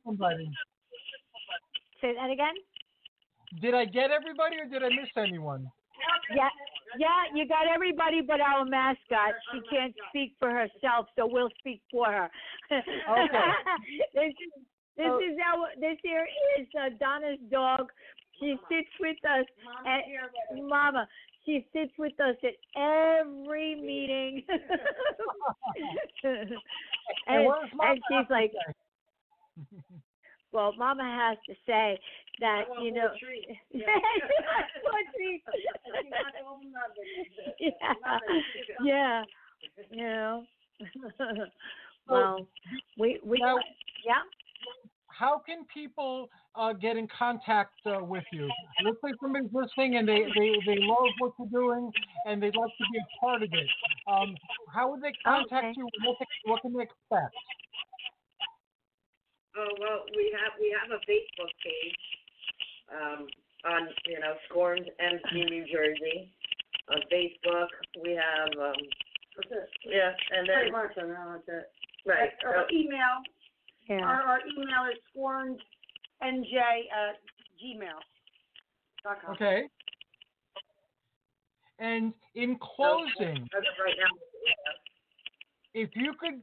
somebody? Say that again. Did I get everybody or did I miss anyone? Yeah, yeah, you got everybody but our mascot. She can't speak for herself, so we'll speak for her. Okay. this is this Oh. is our this here is uh, Donna's dog. She sits with us. Mom's and, here with us. Mama, she sits with us at every meeting. and, where's and she's like, well, Mama has to say that you know. Yeah, Yeah. more treats. She wants all the nuggets. yeah, yeah, you know. well, we we Now- yeah. How can people uh, get in contact uh, with you? Let's say somebody's listening and they, they, they love what you're doing and they'd like to be a part of it. Um, how would they contact Okay. you? What, they- what can they expect? Oh well, we have we have a Facebook page um, on you know Scorned MC New Jersey on Facebook. We have um, That's it. yeah, and Pretty then much, I know, that's it. right. Our so- email, Yeah. our, our email is scornednj at gmail. Okay. And in closing, as of right now, if you could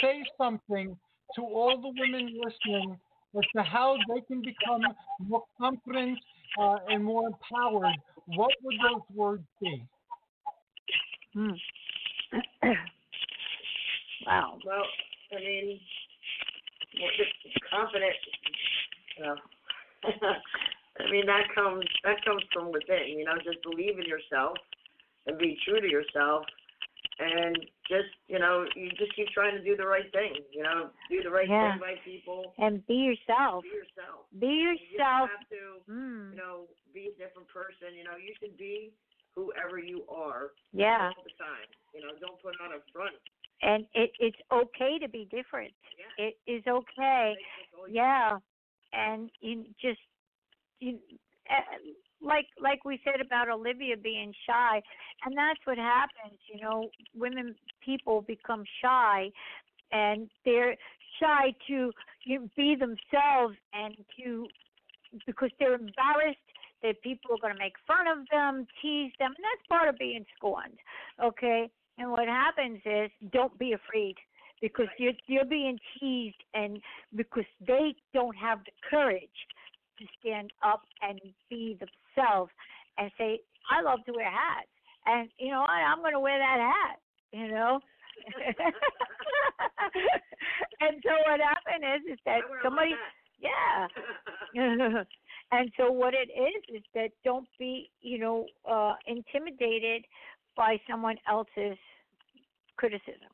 say something to all the women listening as to how they can become more confident uh, and more empowered, what would those words be? Hmm. wow. Well, I mean, well, just confident. You know, I mean that comes that comes from within. You know, just believe in yourself and be true to yourself, and just you know, you just keep trying to do the right thing. You know, do the right Yeah. thing by people. And be yourself. Be yourself. Be You yourself. don't have to, Mm. you know, be a different person. You know, you can be whoever you are Yeah. all the time. You know, don't put on a front. And it it's okay to be different. Yeah. It is okay. That's all you- Yeah. And you just you uh, like like we said about Olivia being shy, and that's what happens. You know, women people become shy, and they're shy to you know, be themselves and to because they're embarrassed that people are going to make fun of them, tease them, and that's part of being scorned. Okay, and what happens is don't be afraid because you're you're being teased and because they don't have the courage to stand up and be themselves and say, I love to wear hats. And you know what, I'm gonna wear that hat, you know. and so what happened is is that I wear my somebody yeah. and so what it is is that don't be, you know, uh intimidated by someone else's criticism.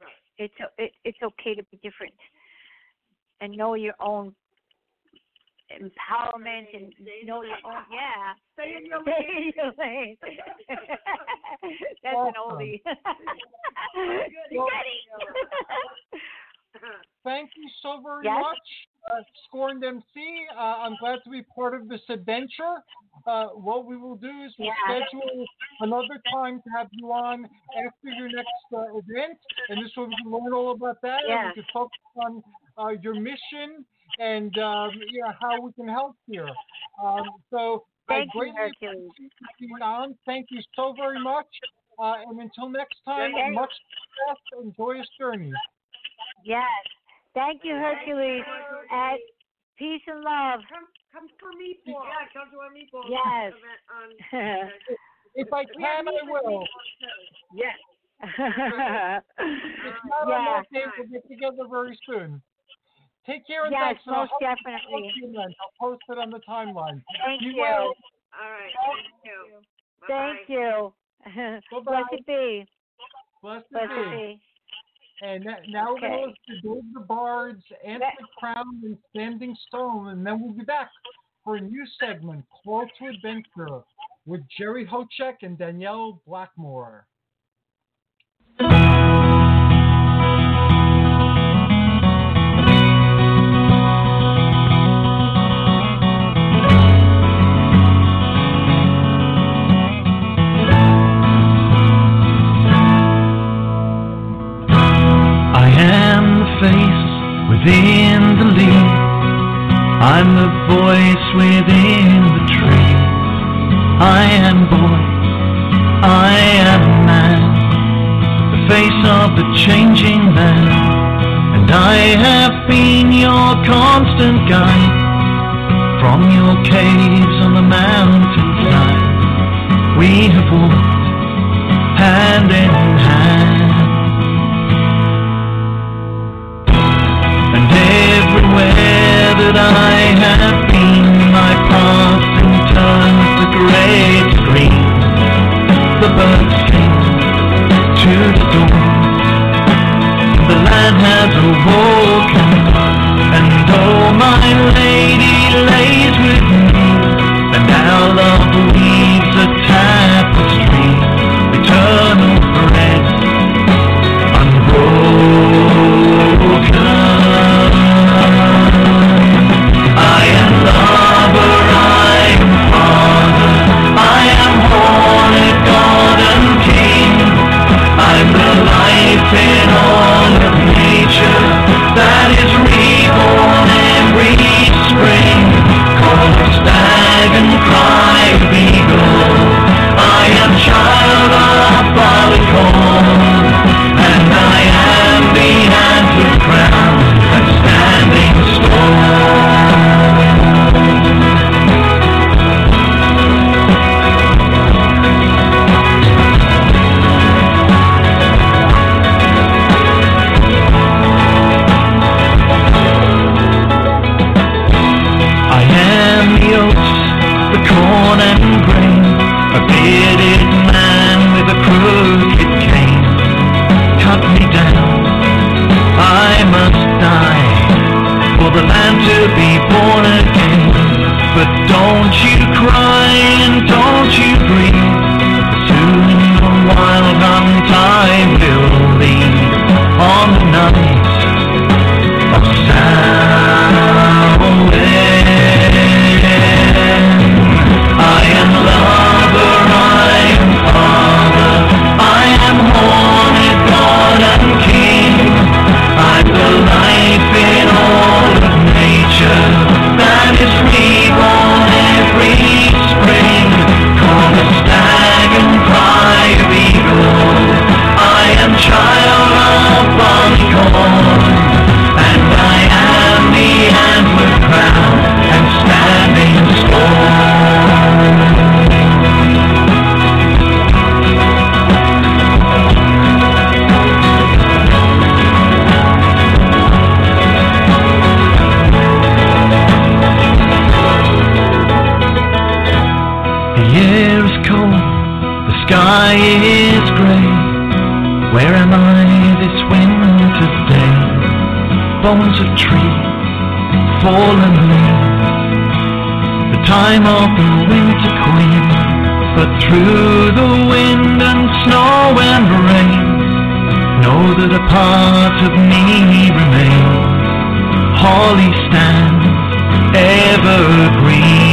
Right. It's it, it's okay to be different and know your own empowerment and Stay know your your own yeah. Stay in your Stay in your lane. That's an oldie. Well- Goody. Thank you so very Yes? much, uh, Scorned MC. Uh, I'm glad to be part of this adventure. Uh, what we will do is we'll Yeah. schedule another time to have you on after your next uh, event, and this way we can learn all about that, Yeah. and we can focus on uh, your mission and um, you know, how we can help here. Um, so Thank I you, greatly Hercules. appreciate you on. Thank you so very much. Uh, and until next time, Thank- much success and joyous journey. Yes. Thank you, Hercules. And peace and love. Come, come for me, Yeah, come to our meatball Yes. Um, if I can, I will. yes. If not on yeah. that we'll get together very soon. Take care and Yes, thanks. and I'll most definitely. hope you meant. I'll post it on the timeline. Thank Be you. All right. Thank you. Thank you. Bye-bye. Blessed be. Blessed Blessed be. be. And that, now we're going to Dave the Bards, Anthony Crown, and Standing Stone, and then we'll be back for a new segment, Call to Adventure, with Jerry Hocek and Danielle Blackmore. I'm the voice within the tree. I am boy, I am man, the face of the changing man. And I have been your constant guide from your caves on the mountain side. We have walked hand in hand. that I have been, my passed and turned the great green. The birds came to the dawn. The land has awoken, and oh, my lady lays with me, and now love. time of the winter queen. But through the wind and snow and rain, know that a part of me remains. Holly stands evergreen.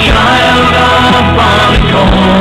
child of Barcode.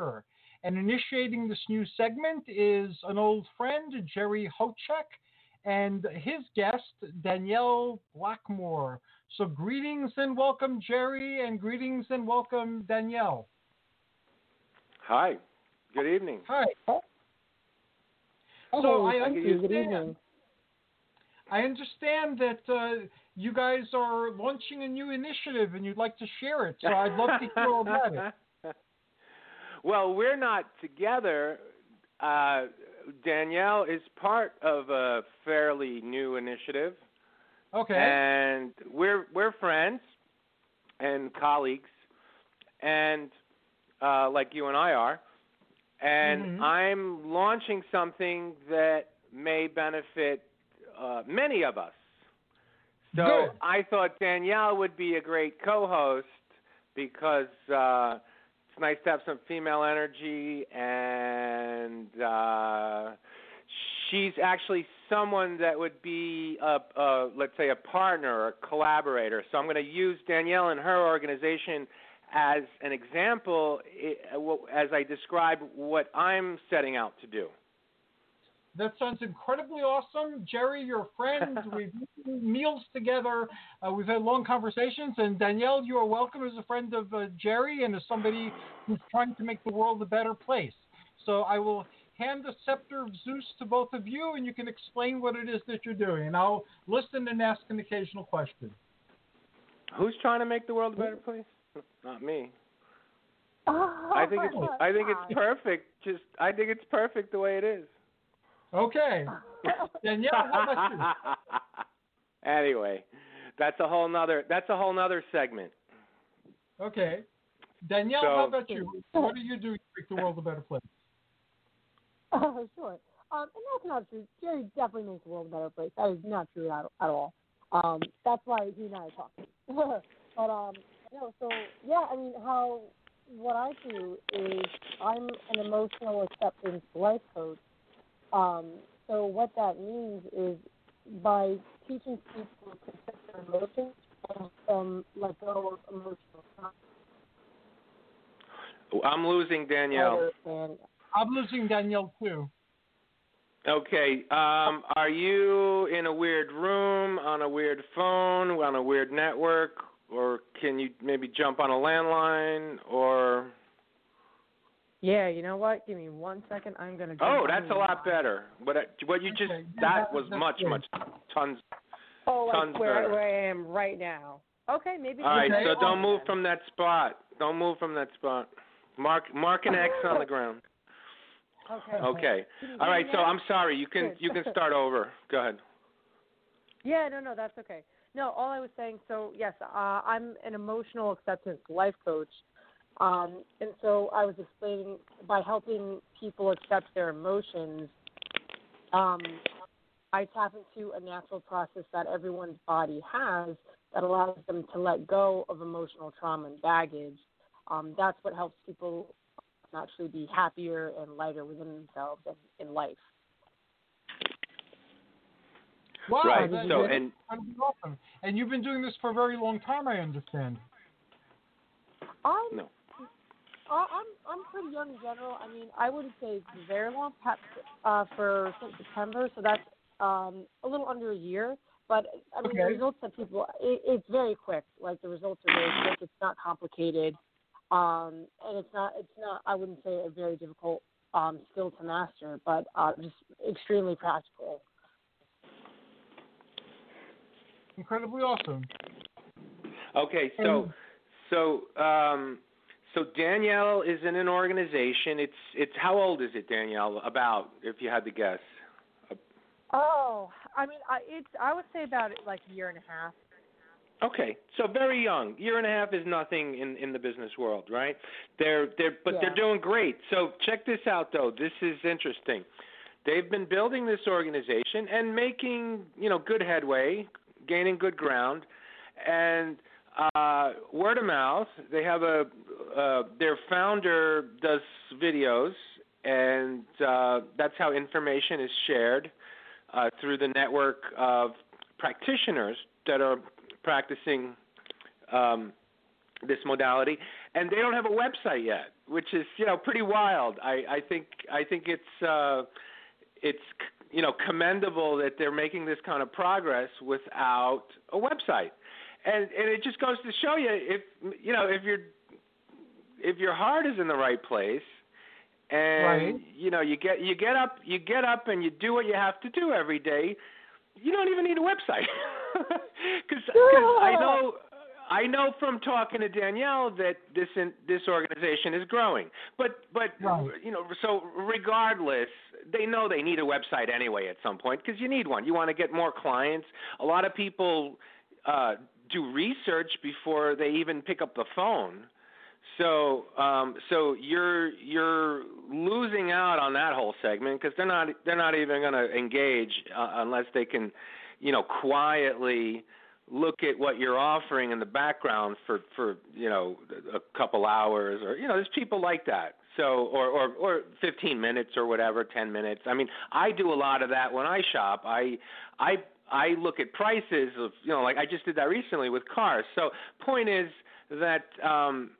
Culture. And initiating this new segment is an old friend, Jerry Hocek, and his guest, Danielle Blackmore. So, greetings and welcome, Jerry, and greetings and welcome, Danielle. Hi. Good evening. Hi. Hello. So, I understand, I understand that uh, you guys are launching a new initiative and you'd like to share it. So, I'd love to hear all about it. well, we're not together. Uh, Danielle is part of a fairly new initiative. Okay. And we're we're friends and colleagues, and uh, like you and I are. And Mhm. I'm launching something that may benefit uh, many of us. So Good. I thought Danielle would be a great co-host because uh, nice to have some female energy, and uh, she's actually someone that would be a, a let's say a partner or a collaborator. So I'm going to use Danielle and her organization as an example as I describe what I'm setting out to do. That sounds incredibly awesome. Jerry, you're a friend. We've eaten meals together. Uh, we've had long conversations. And Danielle, you are welcome as a friend of uh, Jerry and as somebody who's trying to make the world a better place. So I will hand the scepter of Zeus to both of you, and you can explain what it is that you're doing. And I'll listen and ask an occasional question. Who's trying to make the world a better place? Not me. Oh, I think it's I think it's perfect. Just I think it's perfect the way it is. Okay. Danielle, how about you? anyway, that's a whole nother that's a whole nother segment. Okay. Danielle, So- how about you? What do you do to make the world a better place? Oh, sure. Um, and that's not true. Jerry definitely makes the world a better place. That is not true at, at all. Um, that's why he and I are talking. but um, no, so yeah, I mean, how what I do is I'm an emotional acceptance life coach. Um, so what that means is by teaching people to accept their emotions and um, let go of emotional trauma. I'm losing Danielle. And I'm losing Danielle too. Okay. Um, are you in a weird room, on a weird phone, on a weird network, or can you maybe jump on a landline? Or Yeah, you know what? Give me one second. I'm gonna. jump oh, that's a lot better. What I, what you just that, was much much tons. Oh, like tons where better. where I am right now. Okay, maybe. All right, so don't move from that spot. Don't move from that spot. Mark mark an X on the ground. Okay. Okay. All right, so? I'm sorry. You can you can start over. Go ahead. Yeah, no, no, that's okay. No, all I was saying. So yes, uh, I'm an emotional acceptance life coach, um, and so I was explaining by helping people accept their emotions. Um, I tap into a natural process that everyone's body has that allows them to let go of emotional trauma and baggage. Um, that's what helps people actually be happier and lighter within themselves and in life. Wow, Right, that- so- that's and- awesome. And you've been doing this for a very long time, I understand. I'm No. Uh, I'm I'm pretty young in general. I mean, I wouldn't say it's very long, perhaps uh, for since September, so that's um, a little under a year. But I mean, the results that people it, it's very quick. Like the results are very quick. It's not complicated, um, and it's not it's not I wouldn't say a very difficult um, skill to master, but uh, just extremely practical. Incredibly awesome. Okay, so so um so Danielle is in an organization. It's it's how old is it, Danielle? About if you had to guess. Oh, I mean, I, it's I would say about like a year and a half. Okay, so very young. Year and a half is nothing in in the business world, right? They're they're but Yeah. they're doing great. So check this out though. This is interesting. They've been building this organization and making, you know, good headway, gaining good ground and uh word of mouth. They have a uh their founder does videos and uh that's how information is shared uh, through the network of practitioners that are practicing um, this modality, and they don't have a website yet, which is you know pretty wild. I, I think I think it's uh, it's you know commendable that they're making this kind of progress without a website, and and it just goes to show you if you know if your if your heart is in the right place and Right. you know you get you get up you get up and you do what you have to do every day you don't even need a website because i know I know from talking to Danielle that this in, this organization is growing, but but Right. you know, so regardless, they know they need a website anyway at some point because you need one. You want to get more clients. A lot of people uh, do research before they even pick up the phone. So um, so you're you're losing out on that whole segment because they're not they're not even going to engage uh, unless they can, you know, quietly look at what you're offering in the background for for you know a couple hours or you know there's people like that. So or or or 15 minutes or whatever 10 minutes. I mean i do a lot of that when i shop. I i i look at prices of you know like i just did that recently with cars. So point is that um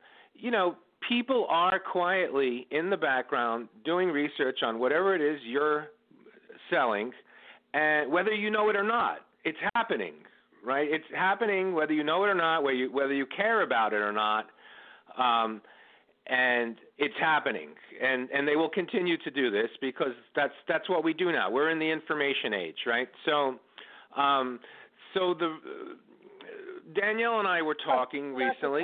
you know people are quietly in the background doing research on whatever it is you're selling and whether you know it or not it's happening right? It's happening whether you know it or not, whether you whether you care about it or not, um, and it's happening. And and they will continue to do this because that's that's what we do now. We're in the information age, right? So, um, so the Danielle and I were talking recently.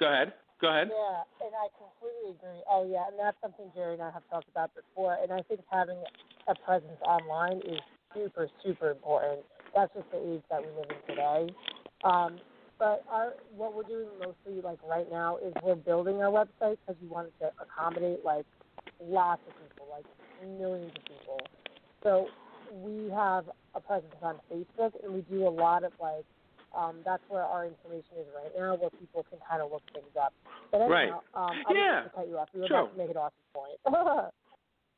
Go ahead. Go ahead. Yeah, and I completely agree. Oh yeah, and that's something Jerry and I have talked about before. And I think having a presence online is super, super important. That's just the age that we live in today. Um, but our what we're doing mostly like right now is we're building our website because we wanted to accommodate like lots of people, like millions of people. So we have a presence on Facebook, and we do a lot of like um, that's where our information is right now, where people can kind of look things up. But anyhow, Right. um, I didn't Yeah. to cut you off. You were Sure. about to make an awesome point.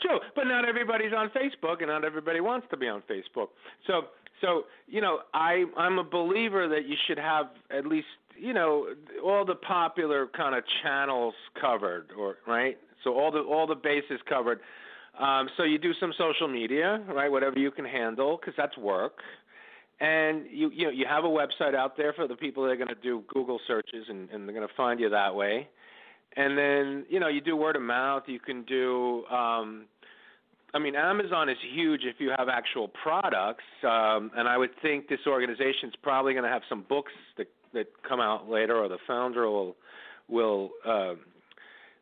True, but not everybody's on Facebook, and not everybody wants to be on Facebook. So, so you know, I I'm a believer that you should have at least you know all the popular kind of channels covered, or right. So all the all the bases covered. Um, so you do some social media, right? Whatever you can handle, because that's work. And you you know you have a website out there for the people that are going to do Google searches, and, and they're going to find you that way. And then you know you do word of mouth. You can do um i mean amazon is huge if you have actual products um and i would think this organization is probably going to have some books that that come out later or the founder will will uh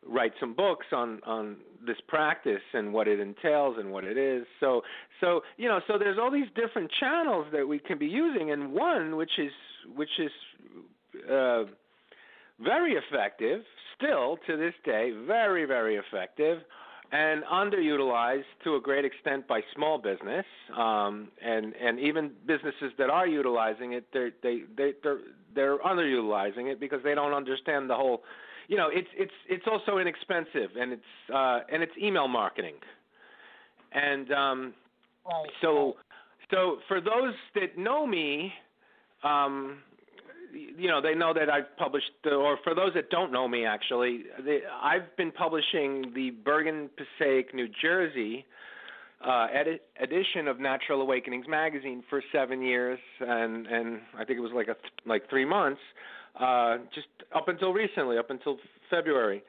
write some books on on this practice and what it entails and what it is so so you know so there's all these different channels that we can be using and one which is which is uh very effective, still to this day, very, very effective, and underutilized to a great extent by small business, um, and and even businesses that are utilizing it, they're they they they're they're underutilizing it because they don't understand the whole. You know, it's it's it's also inexpensive, and it's uh, and it's email marketing, and um, right. so so for those that know me, um, you know, they know that I've published, or for those that don't know me, actually, they, I've been publishing the Bergen Passaic, New Jersey uh, edi- edition of Natural Awakenings magazine for seven years, and and I think it was like a th- like three months, uh, just up until recently, up until February.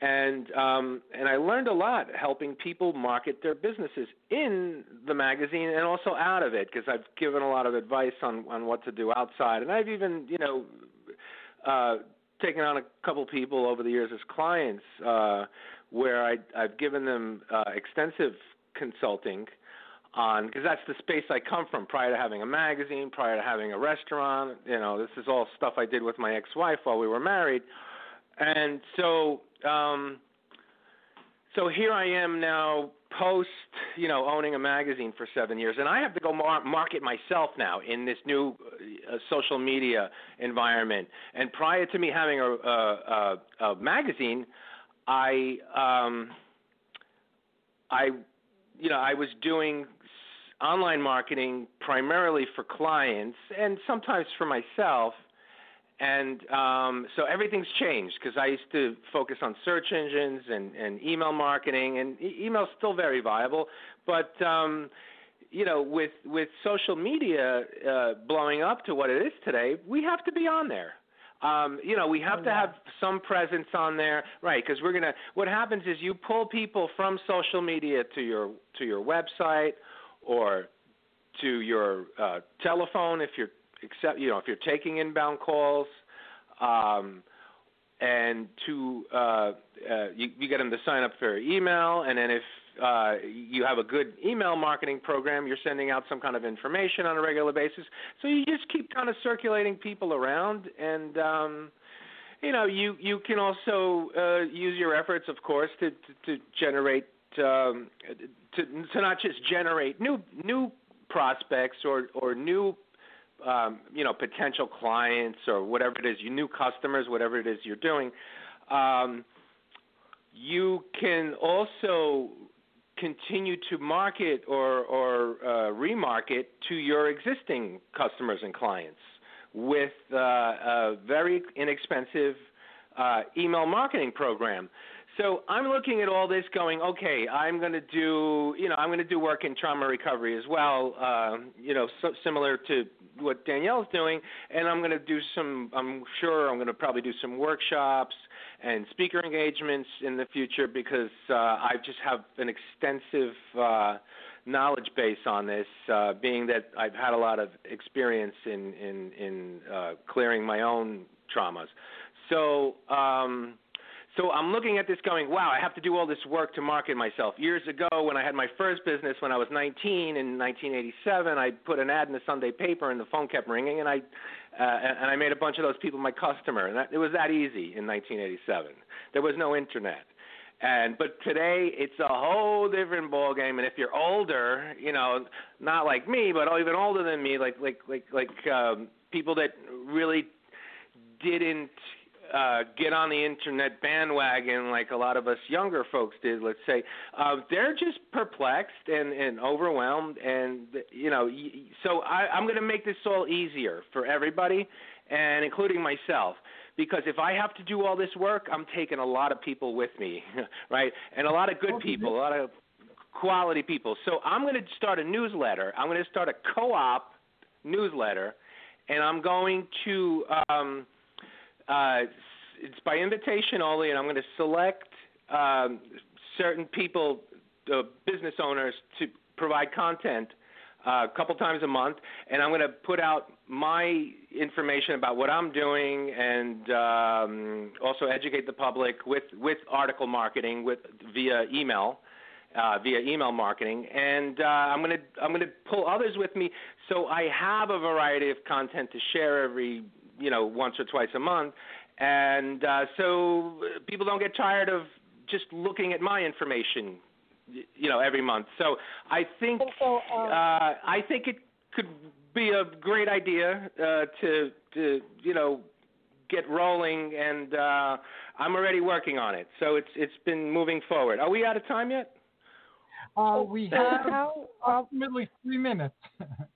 And um, and I learned a lot helping people market their businesses in the magazine and also out of it because I've given a lot of advice on on what to do outside and I've even you know uh, taken on a couple people over the years as clients uh, where I I've given them uh, extensive consulting on because that's the space I come from prior to having a magazine prior to having a restaurant you know this is all stuff I did with my ex-wife while we were married. And so um so here I am now post you know owning a magazine for 7 years. And I have to go mar- market myself now in this new uh, social media environment. And prior to me having a a, a, a magazine I um I you know I was doing online marketing primarily for clients and sometimes for myself and um, so everything's changed because I used to focus on search engines and, and email marketing, and e- email's still very viable. But um, you know, with with social media uh, blowing up to what it is today, we have to be on there. Um, you know, we have to have some presence on there, right? Because we're gonna. What happens is you pull people from social media to your to your website or to your uh, telephone if you're you know if you're taking inbound calls Um, and to uh, uh, you, you get them to sign up for email, and then if uh, you have a good email marketing program, you're sending out some kind of information on a regular basis. So you just keep kind of circulating people around, and um, you know you you can also uh, use your efforts, of course, to to, to generate um, to to not just generate new new prospects or or new um, you know potential clients or whatever it is, you new customers, whatever it is you're doing. Um, you can also continue to market or, or uh, remarket to your existing customers and clients with uh, a very inexpensive uh, email marketing program. So I'm looking at all this, going, okay, I'm going to do, you know, I'm going to do work in trauma recovery as well, uh, you know, so similar to what Danielle's doing, and I'm going to do some. I'm sure I'm going to probably do some workshops and speaker engagements in the future because uh, I just have an extensive uh, knowledge base on this, uh, being that I've had a lot of experience in in in uh, clearing my own traumas. So. Um, so I'm looking at this going, wow, I have to do all this work to market myself. Years ago, when I had my first business, when I was 19 in 1987, I put an ad in the Sunday paper, and the phone kept ringing, and I uh, and I made a bunch of those people my customer, and that, it was that easy in 1987. There was no internet. And but today it's a whole different ball game. And if you're older, you know, not like me, but even older than me, like like like like um, people that really didn't uh, get on the internet bandwagon like a lot of us younger folks did, let's say, uh, they're just perplexed and, and overwhelmed. And, you know, so I, I'm going to make this all easier for everybody, and including myself. Because if I have to do all this work, I'm taking a lot of people with me, right? And a lot of good people, a lot of quality people. So I'm going to start a newsletter. I'm going to start a co op newsletter, and I'm going to. Um, uh, it's by invitation only, and I'm going to select um, certain people, uh, business owners, to provide content uh, a couple times a month, and I'm going to put out my information about what I'm doing, and um, also educate the public with with article marketing with via email. Uh, via email marketing, and uh, I'm to I'm to pull others with me, so I have a variety of content to share every you know once or twice a month, and uh, so people don't get tired of just looking at my information, you know, every month. So I think so, um, uh, I think it could be a great idea uh, to to you know get rolling, and uh, I'm already working on it. So it's it's been moving forward. Are we out of time yet? Uh, we have approximately three minutes.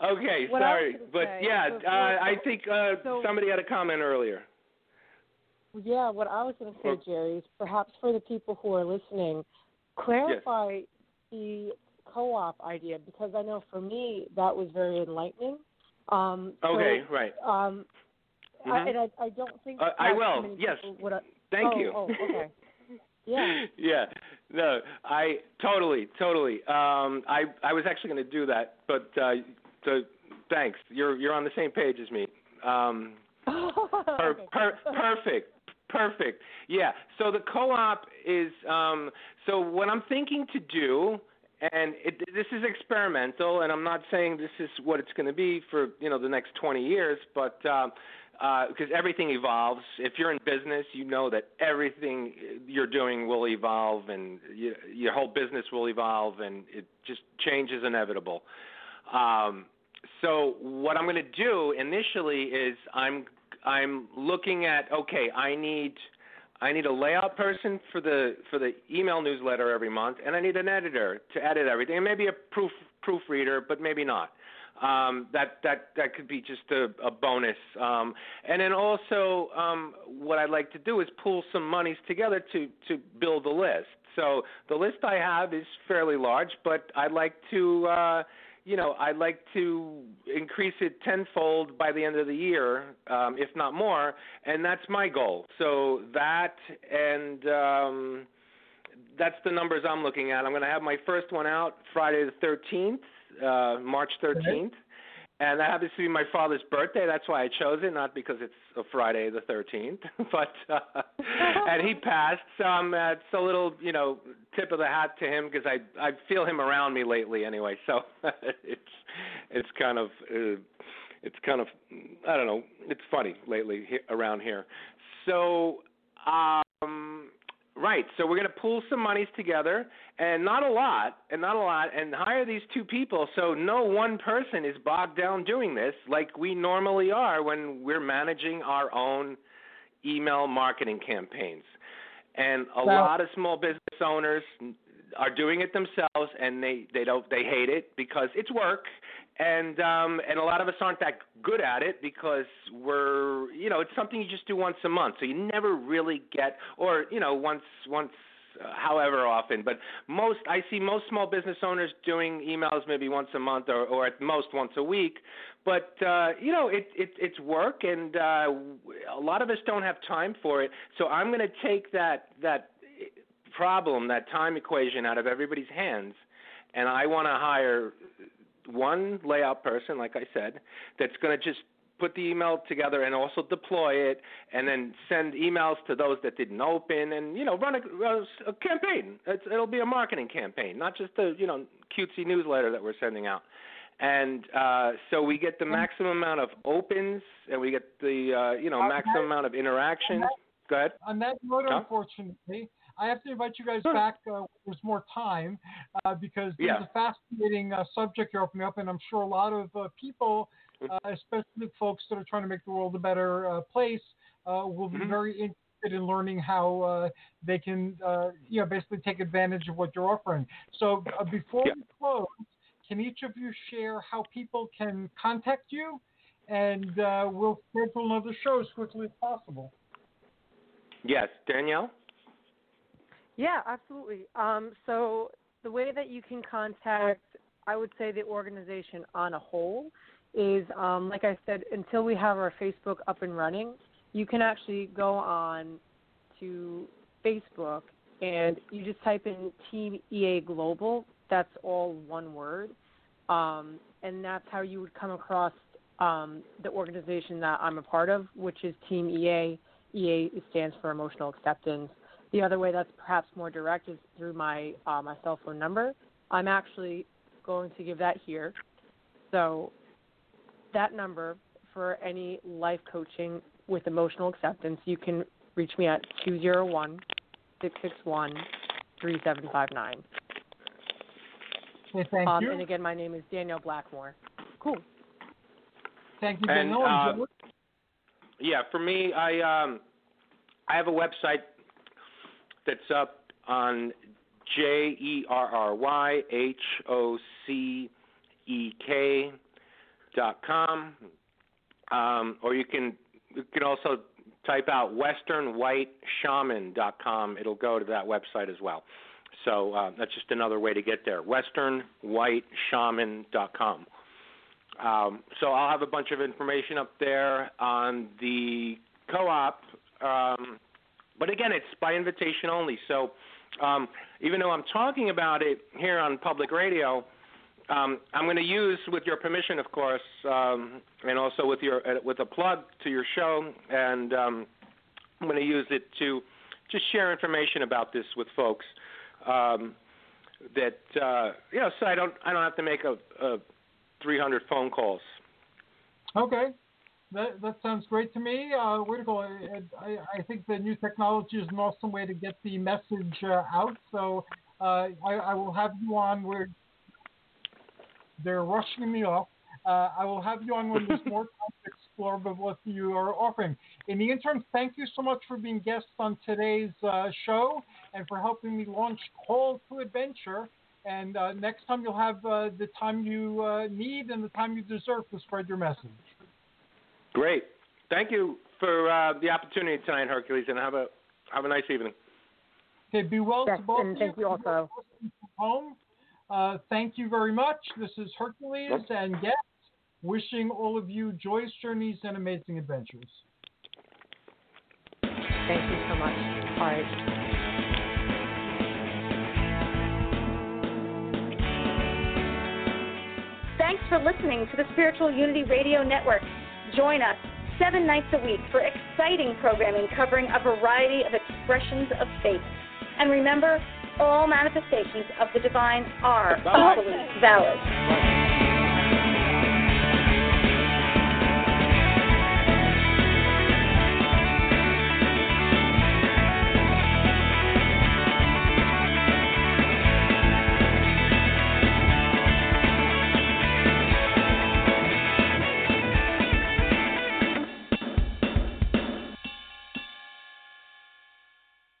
Okay, What sorry, but say, yeah, so- uh, I think uh, so- somebody had a comment earlier. Yeah, what I was going to say, Or- Jerry, is perhaps for the people who are listening, clarify the co-op idea because I know for me that was very enlightening. Um, so, Okay, right. Um, I, Mhm. and I, I don't think Uh, I will, yes. uh, Thank oh, you. Oh, okay. Yeah. yeah. No, I totally, totally. Um, I I was actually going to do that, but uh, so thanks. You're you're on the same page as me. Um, per, per, perfect. Perfect. Yeah. So the co-op is um, so what I'm thinking to do, and it, this is experimental, and I'm not saying this is what it's going to be for you know the next 20 years, but um, because everything evolves. If you're in business, you know that everything you're doing will evolve, and you, your whole business will evolve, and it just change is inevitable. Um, so what I'm going to do initially is I'm I'm looking at okay, I need I need a layout person for the for the email newsletter every month, and I need an editor to edit everything, and maybe a proof proofreader, but maybe not. Um, that that that could be just a, a bonus. Um, and then also, um, what I'd like to do is pull some monies together to to build a list. So the list I have is fairly large, but I'd like to. Uh, you know, I'd like to increase it tenfold by the end of the year, um, if not more, and that's my goal. So that and um, that's the numbers I'm looking at. I'm going to have my first one out Friday the 13th, uh, March 13th, and that happens to be my father's birthday. That's why I chose it, not because it's a Friday the 13th. but uh, and he passed, so um, uh, it's a little, you know, tip of the hat to him because I I feel him around me lately anyway. So it's it's kind of uh, it's kind of I don't know. It's funny lately he, around here. So um Right. So we're going to pull some monies together, and not a lot, and not a lot, and hire these two people. So no one person is bogged down doing this like we normally are when we're managing our own email marketing campaigns. And a lot of small business owners are doing it themselves, and they they don't they hate it because it's work, and um and a lot of us aren't that good at it because we're you know it's something you just do once a month. So you never really get or you know once once uh, however often. But most i see most small business owners doing emails maybe once a month or or at most once a week. But uh you know it it it's work and uh a lot of us don't have time for it. So i'm going to take that that problem that time equation out of everybody's hands and i want to hire one layout person, like I said, that's going to just put the email together and also deploy it, and then send emails to those that didn't open, and you know, run a, a campaign. It's, it'll be a marketing campaign, not just a you know cutesy newsletter that we're sending out. And uh, so we get the maximum amount of opens, and we get the uh, you know maximum amount of interactions. Go ahead. On that note, Huh? unfortunately, I have to invite you guys back uh, when there's more time uh, because there's Yeah. a fascinating uh, subject you're opening up, and I'm sure a lot of uh, people, Mm-hmm. uh, especially folks that are trying to make the world a better uh, place, uh, will be Mhm. very interested in learning how uh, they can, uh, you know, basically take advantage of what you're offering. So uh, before we close, can each of you share how people can contact you? And uh, we'll schedule another show as quickly as possible. Yes, Danielle. Yeah, absolutely. Um, so the way that you can contact, I would say, the organization on a whole is, um, like I said, until we have our Facebook up and running, you can actually go on to Facebook and you just type in Team EA Global. That's all one word, um, and that's how you would come across um, the organization that I'm a part of, which is Team EA. EA stands for Emotional Acceptance. The other way that's perhaps more direct is through my uh, my cell phone number. I'm actually going to give that here. So that number for any life coaching with emotional acceptance, you can reach me at 201 661 3759. Okay, thank Um, you. and again, my name is Danielle Blackmore. Cool. Thank you, And, Danielle. uh, Yeah, for me, I um, I have a website that's up on J E R R Y H O C E K dot com, um, or you can you can also type out westernwhiteshaman dot com. It'll go to that website as well. So uh, that's just another way to get there. Westernwhiteshaman dot com. Um, so I'll have a bunch of information up there on the co-op. Um, but again, it's by invitation only. So um, even though I'm talking about it here on public radio, um, I'm going to use, with your permission, of course, um, and also with your uh, with a plug to your show, and um, I'm going to use it to just share information about this with folks. Um, that uh, you know, so I don't I don't have to make a, a 300 phone calls. Okay. That that sounds great to me. Uh, where to go? I, I, I think the new technology is an awesome way to get the message uh, out. So uh, I, I will have you on where they're rushing me off. Uh, I will have you on when there's more time to explore what you are offering. In the interim, thank you so much for being guests on today's uh, show and for helping me launch Call to Adventure. And uh, next time you'll have uh, the time you uh, need and the time you deserve to spread your message. Great. Thank you for uh, the opportunity tonight, Hercules, and have a have a nice evening. Okay, be well Yes, to both and of thank you also. Home. Uh, thank you very much. This is Hercules and guests wishing all of you joyous journeys and amazing adventures. Thank you so much. All right. Thanks for for listening to the Spiritual Unity Radio Network. Join us seven nights a week for exciting programming covering a variety of expressions of faith. And remember, all manifestations of the divine are equally valid.